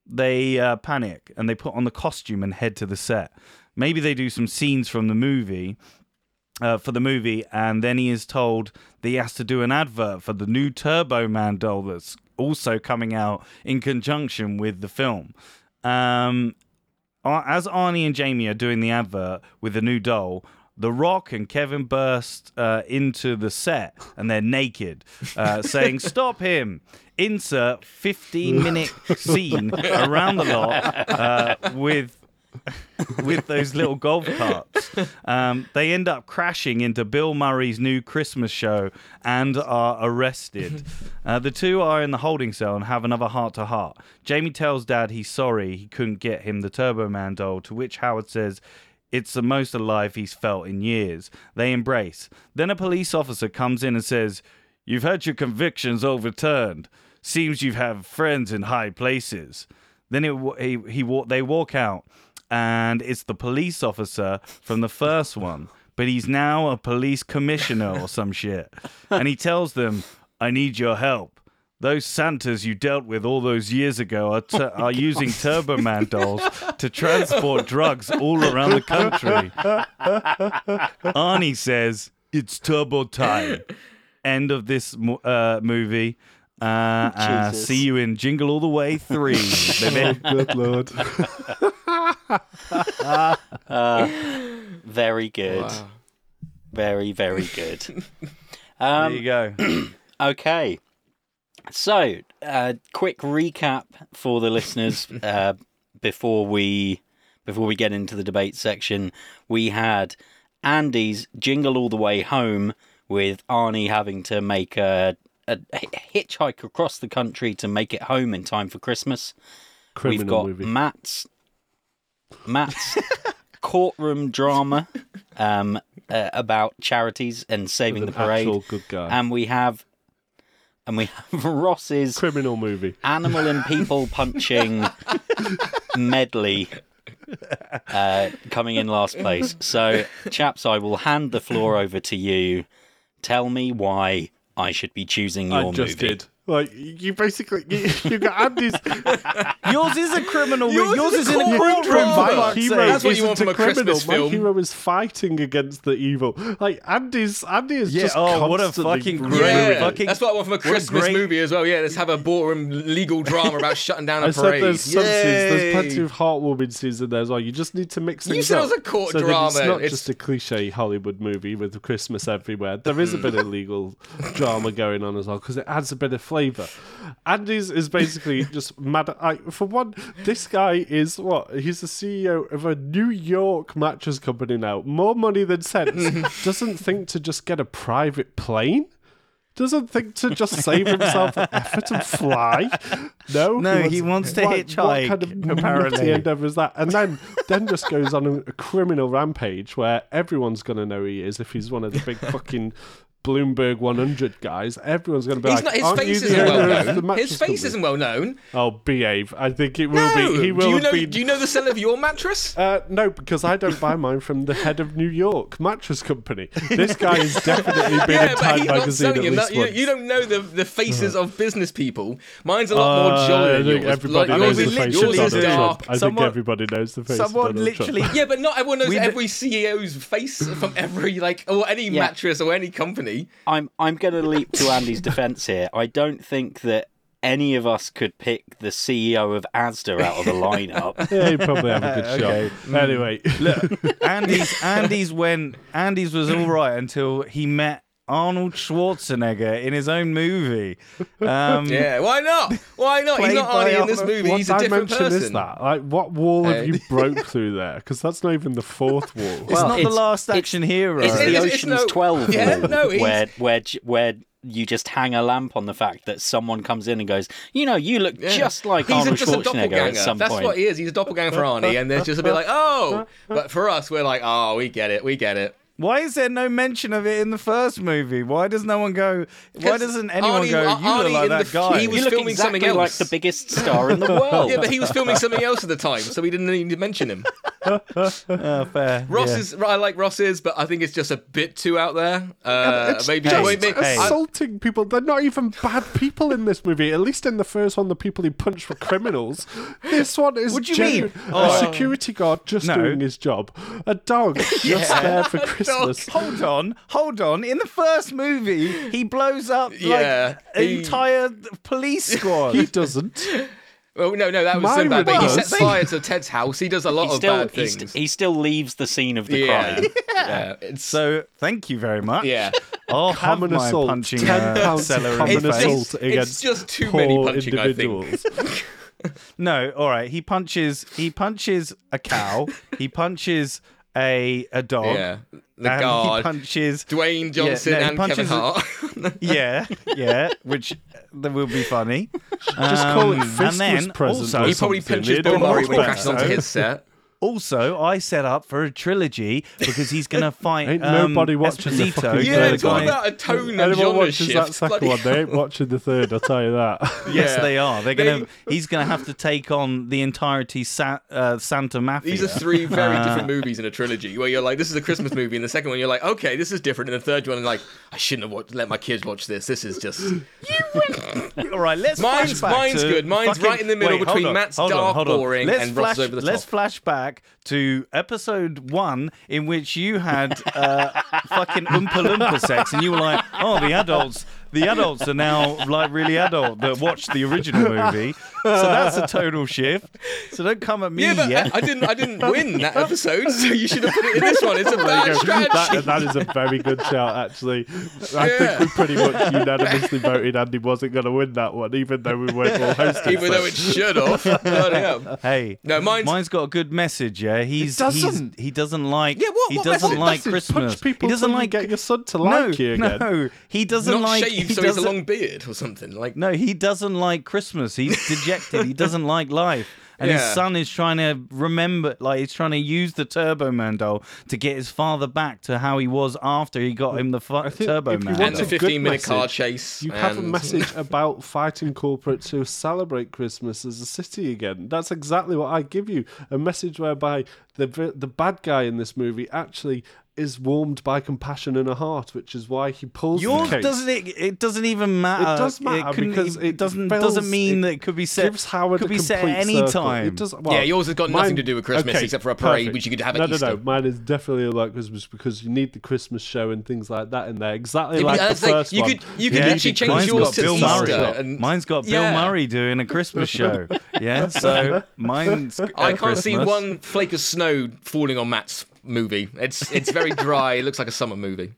They uh, panic and they put on the costume and head to the set. Maybe they do some scenes from the movie uh, for the movie, and then he is told that he has to do an advert for the new Turbo Man doll that's also coming out in conjunction with the film. Um, as Arnie and Jamie are doing the advert with the new doll, The Rock and Kevin burst uh, into the set and they're naked, uh, [laughs] saying, Stop him! Insert 15 minute [laughs] scene around the lot uh, with [laughs] with those little golf carts. Um, they end up crashing into Bill Murray's new Christmas show and are arrested. [laughs] Uh, the two are in the holding cell and have another heart to heart. Jamie tells Dad he's sorry he couldn't get him the Turbo Man doll, to which Howard says, it's the most alive he's felt in years. They embrace. Then a police officer comes in and says, You've had your convictions overturned. Seems you have friends in high places. Then it, he, he they walk out, and it's the police officer from the first one, but he's now a police commissioner or some shit. And he tells them, I need your help. Those Santas you dealt with all those years ago are, t- are using Turbo Man dolls to transport drugs all around the country. Arnie says, It's turbo time. End of this mo- uh, movie. Uh, uh, see you in Jingle All the Way 3. [laughs] baby. Good lord. [laughs] Very good. Wow. Very, very good. [laughs] there Um, you go. [clears throat] Okay. So, uh, quick recap for the listeners [laughs] uh, before we before we get into the debate section. We had Andy's "Jingle All the Way Home" with Arnie having to make a, a hitchhike across the country to make it home in time for Christmas. Criminal We've got movie. Matt's Matt's [laughs] courtroom drama um, uh, about charities and saving the parade. good guy. And we have, and we have [laughs] Ross's Criminal movie. animal and people [laughs] punching medley uh, coming in last place. So, chaps, I will hand the floor over to you. Tell me why I should be choosing your I just movie. did. Like you basically you, you got Andy's [laughs] Yours is a criminal movie. Yours Yours is is a in a courtroom courtroom. drama. for my hero. That's what you want from a criminal. Christmas My film. hero is fighting against the evil. Like Andy's Andy is Yeah, just oh, what a fucking great. Yeah, fucking- that's what I want from a what a Christmas great- movie as well. Yeah, let's have a boring legal drama about [laughs] shutting down a I said parade. there's some scenes, there's plenty of heartwarming scenes in there as well. You just need to mix You things said it up. was a court so that It's not It's- just a cliche Hollywood movie with Christmas everywhere. There is a bit of [laughs] legal drama going on as well because it adds a bit of flavour. Andy's is basically [laughs] just mad. I, for one, this guy is what? He's the CEO of a New York mattress company now. More money than sense. [laughs] Doesn't think to just get a private plane. Doesn't think to just save himself [laughs] an effort and fly. No, No, he wants to what, What hitchhike, kind of apparently. nutty endeavour is that? And then, then just goes on a, a criminal rampage where everyone's going to know he is if he's one of the big fucking Bloomberg 100 guys. Everyone's going to be He's like, not, his "Aren't face you isn't the owner well of the known. mattress His face company?" isn't well known. Oh, behave! I think it will No. be. He will do you have know? been. Do you know the seller of your mattress? [laughs] Uh, no, because I don't buy mine from the head of New York mattress company. This guy has definitely been [laughs] yeah, in Time he's not magazine selling at you. least You, once. you don't know the, the faces of business people. Mine's a lot Uh, more jolly I than think yours. everybody Like, knows yours the is, face yours of is Donald dark. Trump. I Someone- think everybody knows the face someone of Donald literally- Trump. Yeah, but not everyone knows We- every CEO's face from every like or any mattress or any company. I'm I'm going to leap to Andy's defence here. I don't think that any of us could pick the CEO of Asda out of the [laughs] lineup. Yeah, you probably have a good Okay. shot. Anyway, look, Andy's Andy's when Andy's was all right until he met Arnold Schwarzenegger in his own movie. Um, [laughs] Yeah, why not? Why not? He's not Arnie in this movie. what He's a different person. is that? Like, what wall have Hey. you [laughs] broke through there? Because that's not even the fourth wall. It's Well, not the it's- last it's- action hero. It's It the is- it's Ocean's no- Twelve Yeah, wall, no, where where where you just hang a lamp on the fact that someone comes in and goes, you know, you look Yeah. just like He's a, Arnold just a Schwarzenegger doppelganger. at some That's point. what he is. He's a doppelganger for Arnie, and there's just a bit like, oh. But for us, we're like, oh, we get it, we get it. Why is there no mention of it in the first movie? Why does no one go? Why doesn't anyone Arnie- go? You Arnie look like in that the- guy. he was you look filming exactly something like the biggest star in the [laughs] world. Yeah, but he was filming something else at the time, so we didn't need to mention him. [laughs] Oh, fair. Ross yeah. is, I like Ross's, but I think it's just a bit too out there. Uh, it's maybe, just maybe, Hey. Assaulting people. They're not even bad people in this movie. At least in the first one, the people he punched were criminals. This one is What do you genuine- mean? A Oh. security guard just No. doing his job. A dog [laughs] just there for Christmas. [laughs] Hold on, hold on. In the first movie, he blows up Yeah, like an he- entire police squad. He doesn't. well, no, no, that was Mine so bad. But he sets fire to Ted's house. He does a lot he of still bad he, things. st- he still leaves the scene of the yeah, crime. [laughs] yeah, it's so thank you very much. yeah. I'll have Common my assault. punching Ten uh, pounds celery common face. assault It's against just too poor many punching, individuals. [laughs] No, all right. He punches. He punches a cow. he punches a a dog. Yeah, the and He guard, punches. Dwayne Johnson no, and punches Kevin Hart. [laughs] Yeah, yeah. Which that will be funny. Just call it Um, Christmas and then present also- he probably punches Bill don't Murray when he crashes onto his set. Also, I set up for a trilogy because he's gonna [laughs] fight. Ain't um, nobody watching the Esposito, fucking Yeah, third other it's all guy- about a tone and Anyone genre watches shift. that second Bloody one, they ain't watching the third. I'll tell you that. [laughs] Yes, they are. They're gonna. They- [laughs] he's gonna have to take on the entirety Sa- uh, Santa Mafia. These are three very Uh, different movies in a trilogy where you're like, this is a Christmas movie, and the second one you're like, okay, this is different, and the third one, like, I shouldn't have watched, let my kids watch this. This is just All right, let's. Mine's- flashback mine's to good. Mine's fucking- right in the middle Wait, between on, Matt's dark, on. boring, let's and Ross's over the top. Let's top. flash back to episode one, in which you had uh, fucking Oompa Loompa sex, and you were like, "Oh, the adults." The adults are now like really adult that watched the original movie, so that's a total shift. So don't come at me yeah, but uh, yet. I, I didn't, I didn't win that episode, so you should have put it in this one. It's a bad strategy. that, that is a very good shout, actually. I Yeah. think we pretty much unanimously voted Andy wasn't going to win that one, even though we weren't all hosting. Even though it should have. Bloody. Hey, No, mine's- mine's got a good message. Yeah, he's doesn't. he's he doesn't like Yeah, what- he what doesn't message? like Message, Christmas. punch people he doesn't like get your son to no, like you again. no. He doesn't Not like shave he, [laughs] so he has a long beard or something. Like No, he doesn't like Christmas. He's [laughs] dejected. he doesn't like life. And his son is trying to remember, like, he's trying to use the Turbo Man doll to get his father back to how he was after he got him the fu- Turbo if Man. and the a 15 minute car chase. You have a message [laughs] about fighting corporates who celebrate Christmas as a city again. That's exactly what I give you. A message whereby the the bad guy in this movie actually is warmed by compassion and a heart, which is why he pulls Yours the case. doesn't it? It doesn't even matter. It does matter couldn't because it doesn't fills- doesn't mean it that it could be set. gives Howard could a be set complete at any circle. time. It does, well, Yeah, yours has got nothing to do with Christmas okay, except for a parade, perfect. which you could have at no, Easter. No, no, mine is definitely about Christmas because you need the Christmas show and things like that in there. Exactly Yeah, like the that's like- first you one. could- you could need literally change Mine's yours to Bill Easter Murray. and- Mine's got Bill Yeah. Murray doing a Christmas show. [laughs] Yeah, so [laughs] mine's. I can't see one flake of snow falling on Matt's movie. It's it's very [laughs] dry. it looks like a summer movie.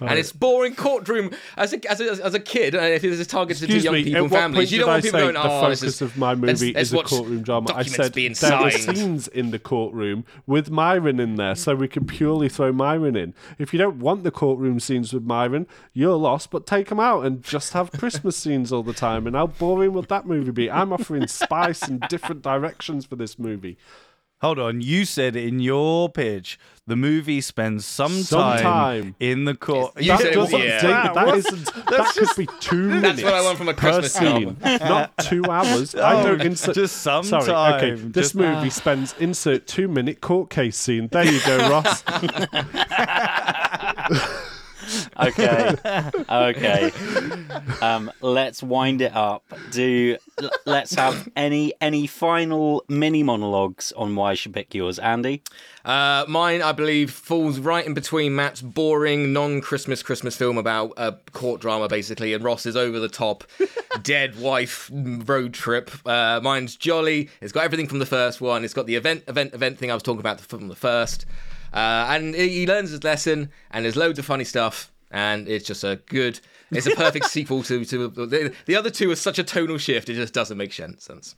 And it's boring courtroom as a as a, as a kid. If it's targeted to young me, people and families, you don't I want people say going, the "Oh, this focus is of my let's- movie let's is a courtroom drama"? I said there were scenes in the courtroom with Myron in there, so we can purely throw Myron in. If you don't want the courtroom scenes with Myron, you're lost. But take them out and just have Christmas scenes all the time. And how boring would that movie be? I'm offering spice and different directions for this movie. Hold on, you said in your pitch the movie spends some, Some time, time. in the court. You that said- doesn't, yeah. David, that What's- isn't. That could be two minutes. That's what I want from a per Christmas scene, [laughs] not two hours. I [laughs] Oh, don't insert. just some Sorry, time, This just- ah. movie spends insert two minute court case scene. There you go, Ross. [laughs] Okay. okay. [laughs] Um, let's wind it up. Do let's have any any final mini monologues on why I should pick yours, Andy. Uh, mine, I believe, falls right in between Matt's boring non-Christmas Christmas film about a court drama, basically, and Ross's over-the-top [laughs] dead wife road trip. Uh, mine's jolly. It's got everything from the first one. It's got the event, event, event thing I was talking about from the first, uh, and he he learns his lesson. And there's loads of funny stuff. And it's just a good. It's a perfect [laughs] sequel to to the, the other two. Is such a tonal shift. It just doesn't make sense.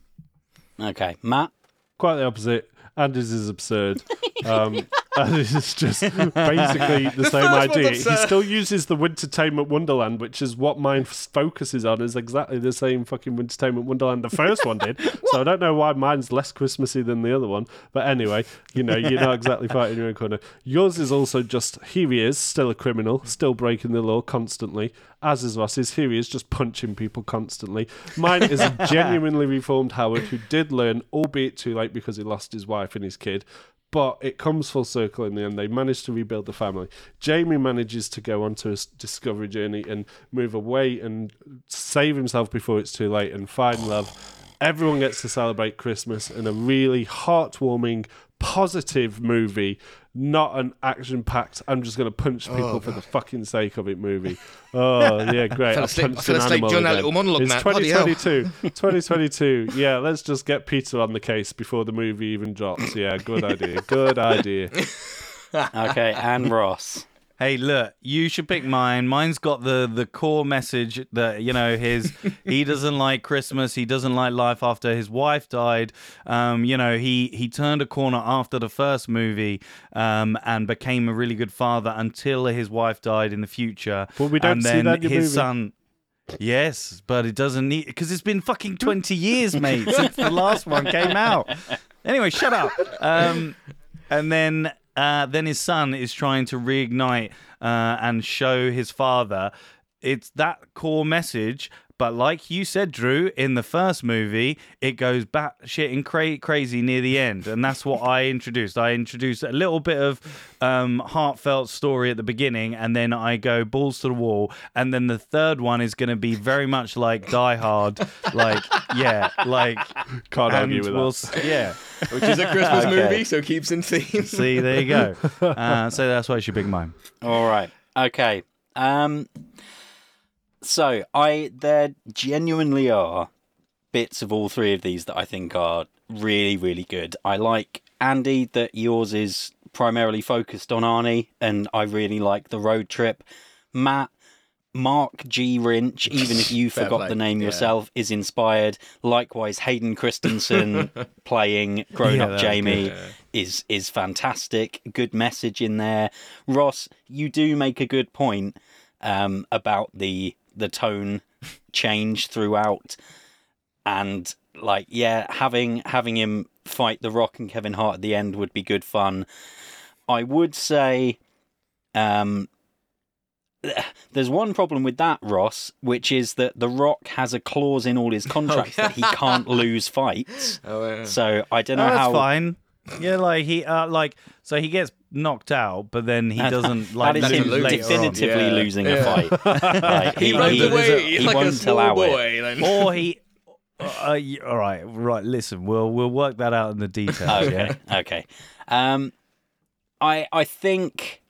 Okay, Matt. Quite the opposite. Andy's is absurd. [laughs] Um, and it's just [laughs] basically the, same idea. He still uses the Wintertainment Wonderland, which is what mine focuses on, is exactly the same fucking Wintertainment Wonderland the first one did. [laughs] so I don't know why mine's less Christmassy than the other one. But anyway, you know, you're not exactly fighting your own corner. Yours is also just here he is, still a criminal, still breaking the law constantly. As is here he is just punching people constantly. Mine is a [laughs] genuinely reformed Howard who did learn, albeit too late because he lost his wife and his kid. But it comes full circle in the end. They manage to rebuild the family. Jamie manages to go onto a discovery journey and move away and save himself before it's too late and find love. Everyone gets to celebrate Christmas in a really heartwarming, positive movie, not an action-packed. I'm just going to punch oh, people for the fucking sake of it movie. Oh yeah, [laughs] great. Fell I asleep- punched I fell asleep animal during that little monologue, It's Matt. Bloody hell. 2022. [laughs] 2022. Yeah, let's just get Peter on the case before the movie even drops. Yeah, good idea. Good idea. Okay, and Ross. Hey, look, you should pick mine. Mine's got the the core message that you know his [laughs] he doesn't like Christmas. He doesn't like life after his wife died. Um, you know, he he turned a corner after the first movie um, and became a really good father until his wife died in the future. But we don't and see then that in your his movie. son. Yes, but it doesn't need because it's been fucking twenty years, [laughs] mate, since the last one came out. Anyway, shut up. Um, and then uh, then his son is trying to reignite uh, and show his father. It's that core message, but like you said, Drew, in the first movie, it goes batshit and cra- crazy near the end, and that's what I introduced. I introduced a little bit of um, heartfelt story at the beginning, and then I go balls to the wall, and then the third one is going to be very much like Die Hard, like yeah, like Can't argue and with we'll that. yeah. Which is a Christmas Okay. movie, so keeps in theme. See, there you go. [laughs] Uh, so that's why you should big mine. All right. Okay. Um. So I there genuinely are bits of all three of these that I think are really really good. I like Andy that yours is primarily focused on Arnie, and I really like the road trip. Matt. Mark G. Rinch, [laughs] even if you forgot play, the name yeah. yourself, is inspired. Likewise, Hayden Christensen [laughs] playing grown Yeah, up Jamie good. is is fantastic. Good message in there. Ross, you do make a good point um, about the the tone change throughout, and like yeah, having having him fight The Rock and Kevin Hart at the end would be good fun. I would say, um, [sighs] there's one problem with that, Ross, which is that The Rock has a clause in all his [laughs] contracts that he can't lose fights. Oh, yeah. So I don't know No, that's how. fine. Yeah, like he, uh, like so he gets knocked out, but then he doesn't like that is him lose later on. definitively Yeah. losing Yeah. a fight. [laughs] Like, He, he, runs he- away he like a won't small allow it. boy. then. [laughs] or he. Uh, y- all right, right. Listen, we'll we'll work that out in the details. Okay, Yeah. [laughs] okay. Um, I I think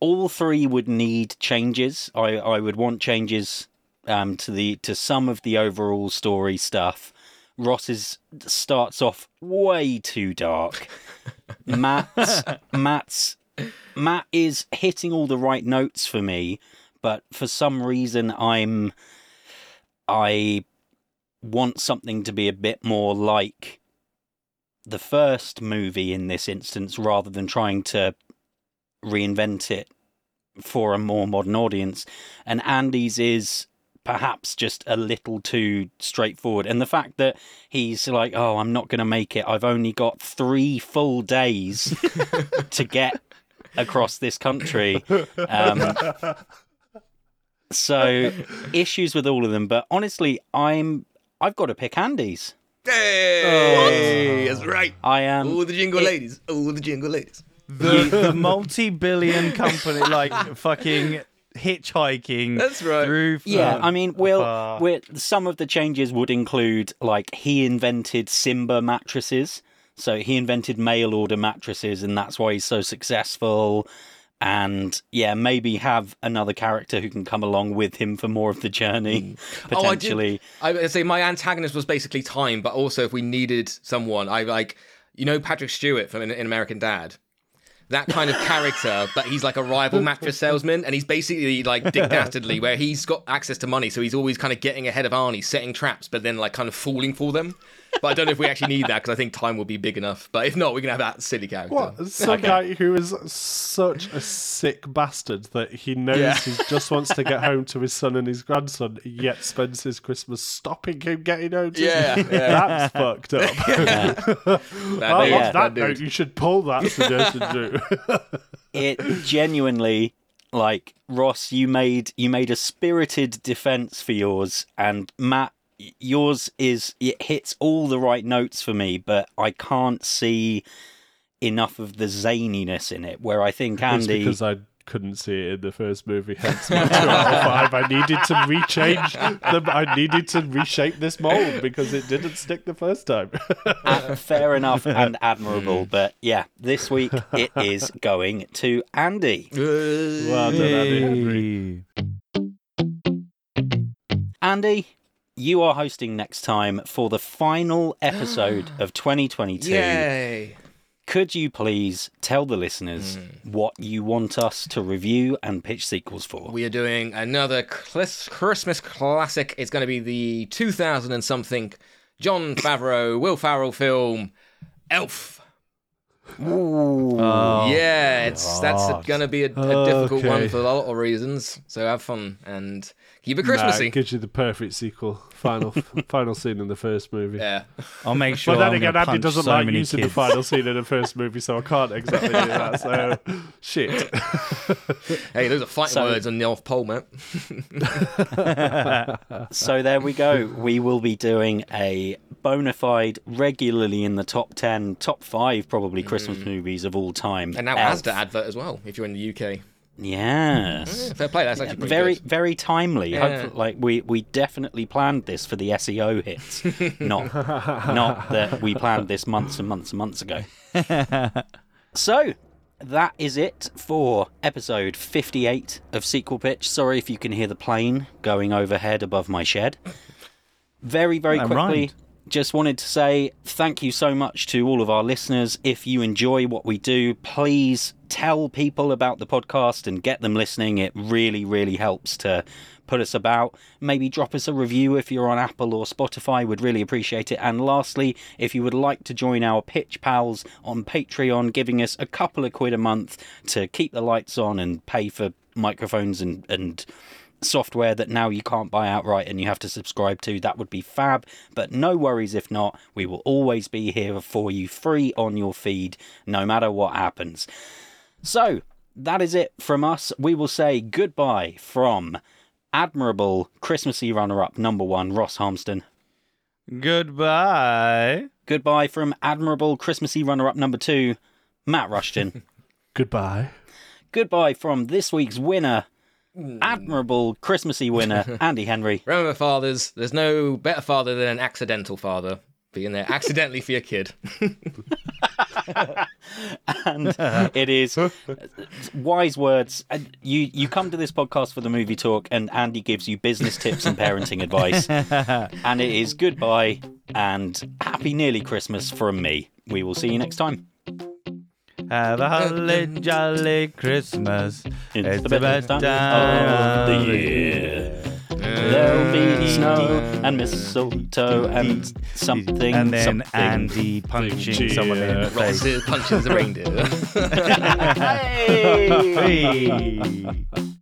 all three would need changes. I I would want changes um to the to some of the overall story stuff. Ross's starts off way too dark. Matt's [laughs] Matt's Matt is hitting all the right notes for me, but for some reason I'm I want something to be a bit more like the first movie in this instance rather than trying to reinvent it for a more modern audience. And Andy's is perhaps just a little too straightforward. And the fact that he's like, oh, I'm not going to make it, I've only got three full days [laughs] to get across this country. Um, so issues with all of them, but honestly, I'm I've got to pick Andy's. Hey, that's right. I am. Oh, the jingle it- ladies. Oh, the jingle ladies. The, the multi-billion company, like fucking hitchhiking. That's right. Through. Yeah, I mean, we'll, uh, we'll some of the changes would include like he invented Simba mattresses, so he invented mail order mattresses, and that's why he's so successful. And yeah, maybe have another character who can come along with him for more of the journey, [laughs] Oh, I did- potentially. I say my antagonist was basically time, but also if we needed someone, I like, you know, Patrick Stewart from in, in American Dad. That kind of character, but he's like a rival mattress salesman, and he's basically like [laughs] Dick Dastardly, where he's got access to money, so he's always kind of getting ahead of Arnie, setting traps, but then like kind of falling for them. But I don't know if we actually need that because I think time will be big enough. But if not, we can have that silly character. What? Some guy who is such a sick bastard that he knows Yeah. he just wants to get home to his son and his grandson, yet spends his Christmas stopping him getting home to Yeah, his... yeah. That's fucked up. Bad Oh, dude, on yeah. that bad dude. note, you should pull that suggestion, Drew. [laughs] [laughs] it genuinely like Ross you made you made a spirited defense for yours and Matt y- yours is it hits all the right notes for me but I can't see enough of the zaniness in it where I think It's Andy because I couldn't see it in the first movie, hence my two out of five. I needed to rechange them. I needed to reshape this mold because it didn't stick the first time. uh, fair enough [laughs] and admirable but yeah this week it is going to Andy well done, Andy Henry. Andy you are hosting next time for the final [gasps] episode of 2022 Yay! Could you please tell the listeners hmm. what you want us to review and pitch sequels for? We are doing another Christmas classic. It's going to be the 2000 and something Jon [coughs] Favreau, Will Ferrell film, Elf. Ooh. Oh, yeah, it's that's going to be a, a difficult one for a lot of reasons. So have fun and keep it Nah, Christmassy. it gives you the perfect sequel. Final [laughs] final scene in the first movie. yeah. I'll make sure. But then I'm again, gonna Andy doesn't so like many using the final scene in the first [laughs] movie, so I can't exactly do that. So, [laughs] shit. Hey, those are fighting So- words on the North Pole, man. So there we go. We will be doing a bona fide, regularly in the top 10, top 5 probably Christmas mm. movies of all time. And now Elf. Asda advert as well, if you're in the UK. Yes. Yeah, fair play, that's actually very good. very timely. Yeah. Hopefully, like we we definitely planned this for the SEO hits, [laughs] not not that we planned this months and months and months ago. [laughs] so that is it for episode 58 of Sequel Pitch. Sorry if you can hear the plane going overhead above my shed. Very very That quickly. rhymed. Just wanted to say thank you so much to all of our listeners. If you enjoy what we do, please tell people about the podcast and get them listening. It really, really helps to put us about. Maybe drop us a review if you're on Apple or Spotify. Would really appreciate it. And lastly, if you would like to join our pitch pals on Patreon, giving us a couple of quid a month to keep the lights on and pay for microphones and and software that now you can't buy outright and you have to subscribe to, that would be fab. But no worries if not. We will always be here for you free on your feed, no matter what happens. So, that is it from us. We will say goodbye from admirable Christmassy runner up number one, Ross Harmston. Goodbye. Goodbye from admirable Christmassy runner up number two, Matt Rushton. [laughs] Goodbye. Goodbye from this week's winner, Mm. admirable Christmassy winner, [laughs] Andy Henry. Remember, fathers, there's no better father than an accidental father being there accidentally for your kid. [laughs] and it is wise words. And You you come to this podcast for the movie talk, and Andy gives you business tips and parenting advice. [laughs] and it is goodbye and happy nearly Christmas from me. We will see you next time. Have a holly jolly Christmas. It's, It's the the best best time of the time. year. There'll be snow and mistletoe and something. And then something. Andy punching Cheer. someone in the Ross face. is punching the reindeer. [laughs] [laughs] Hey! Hey.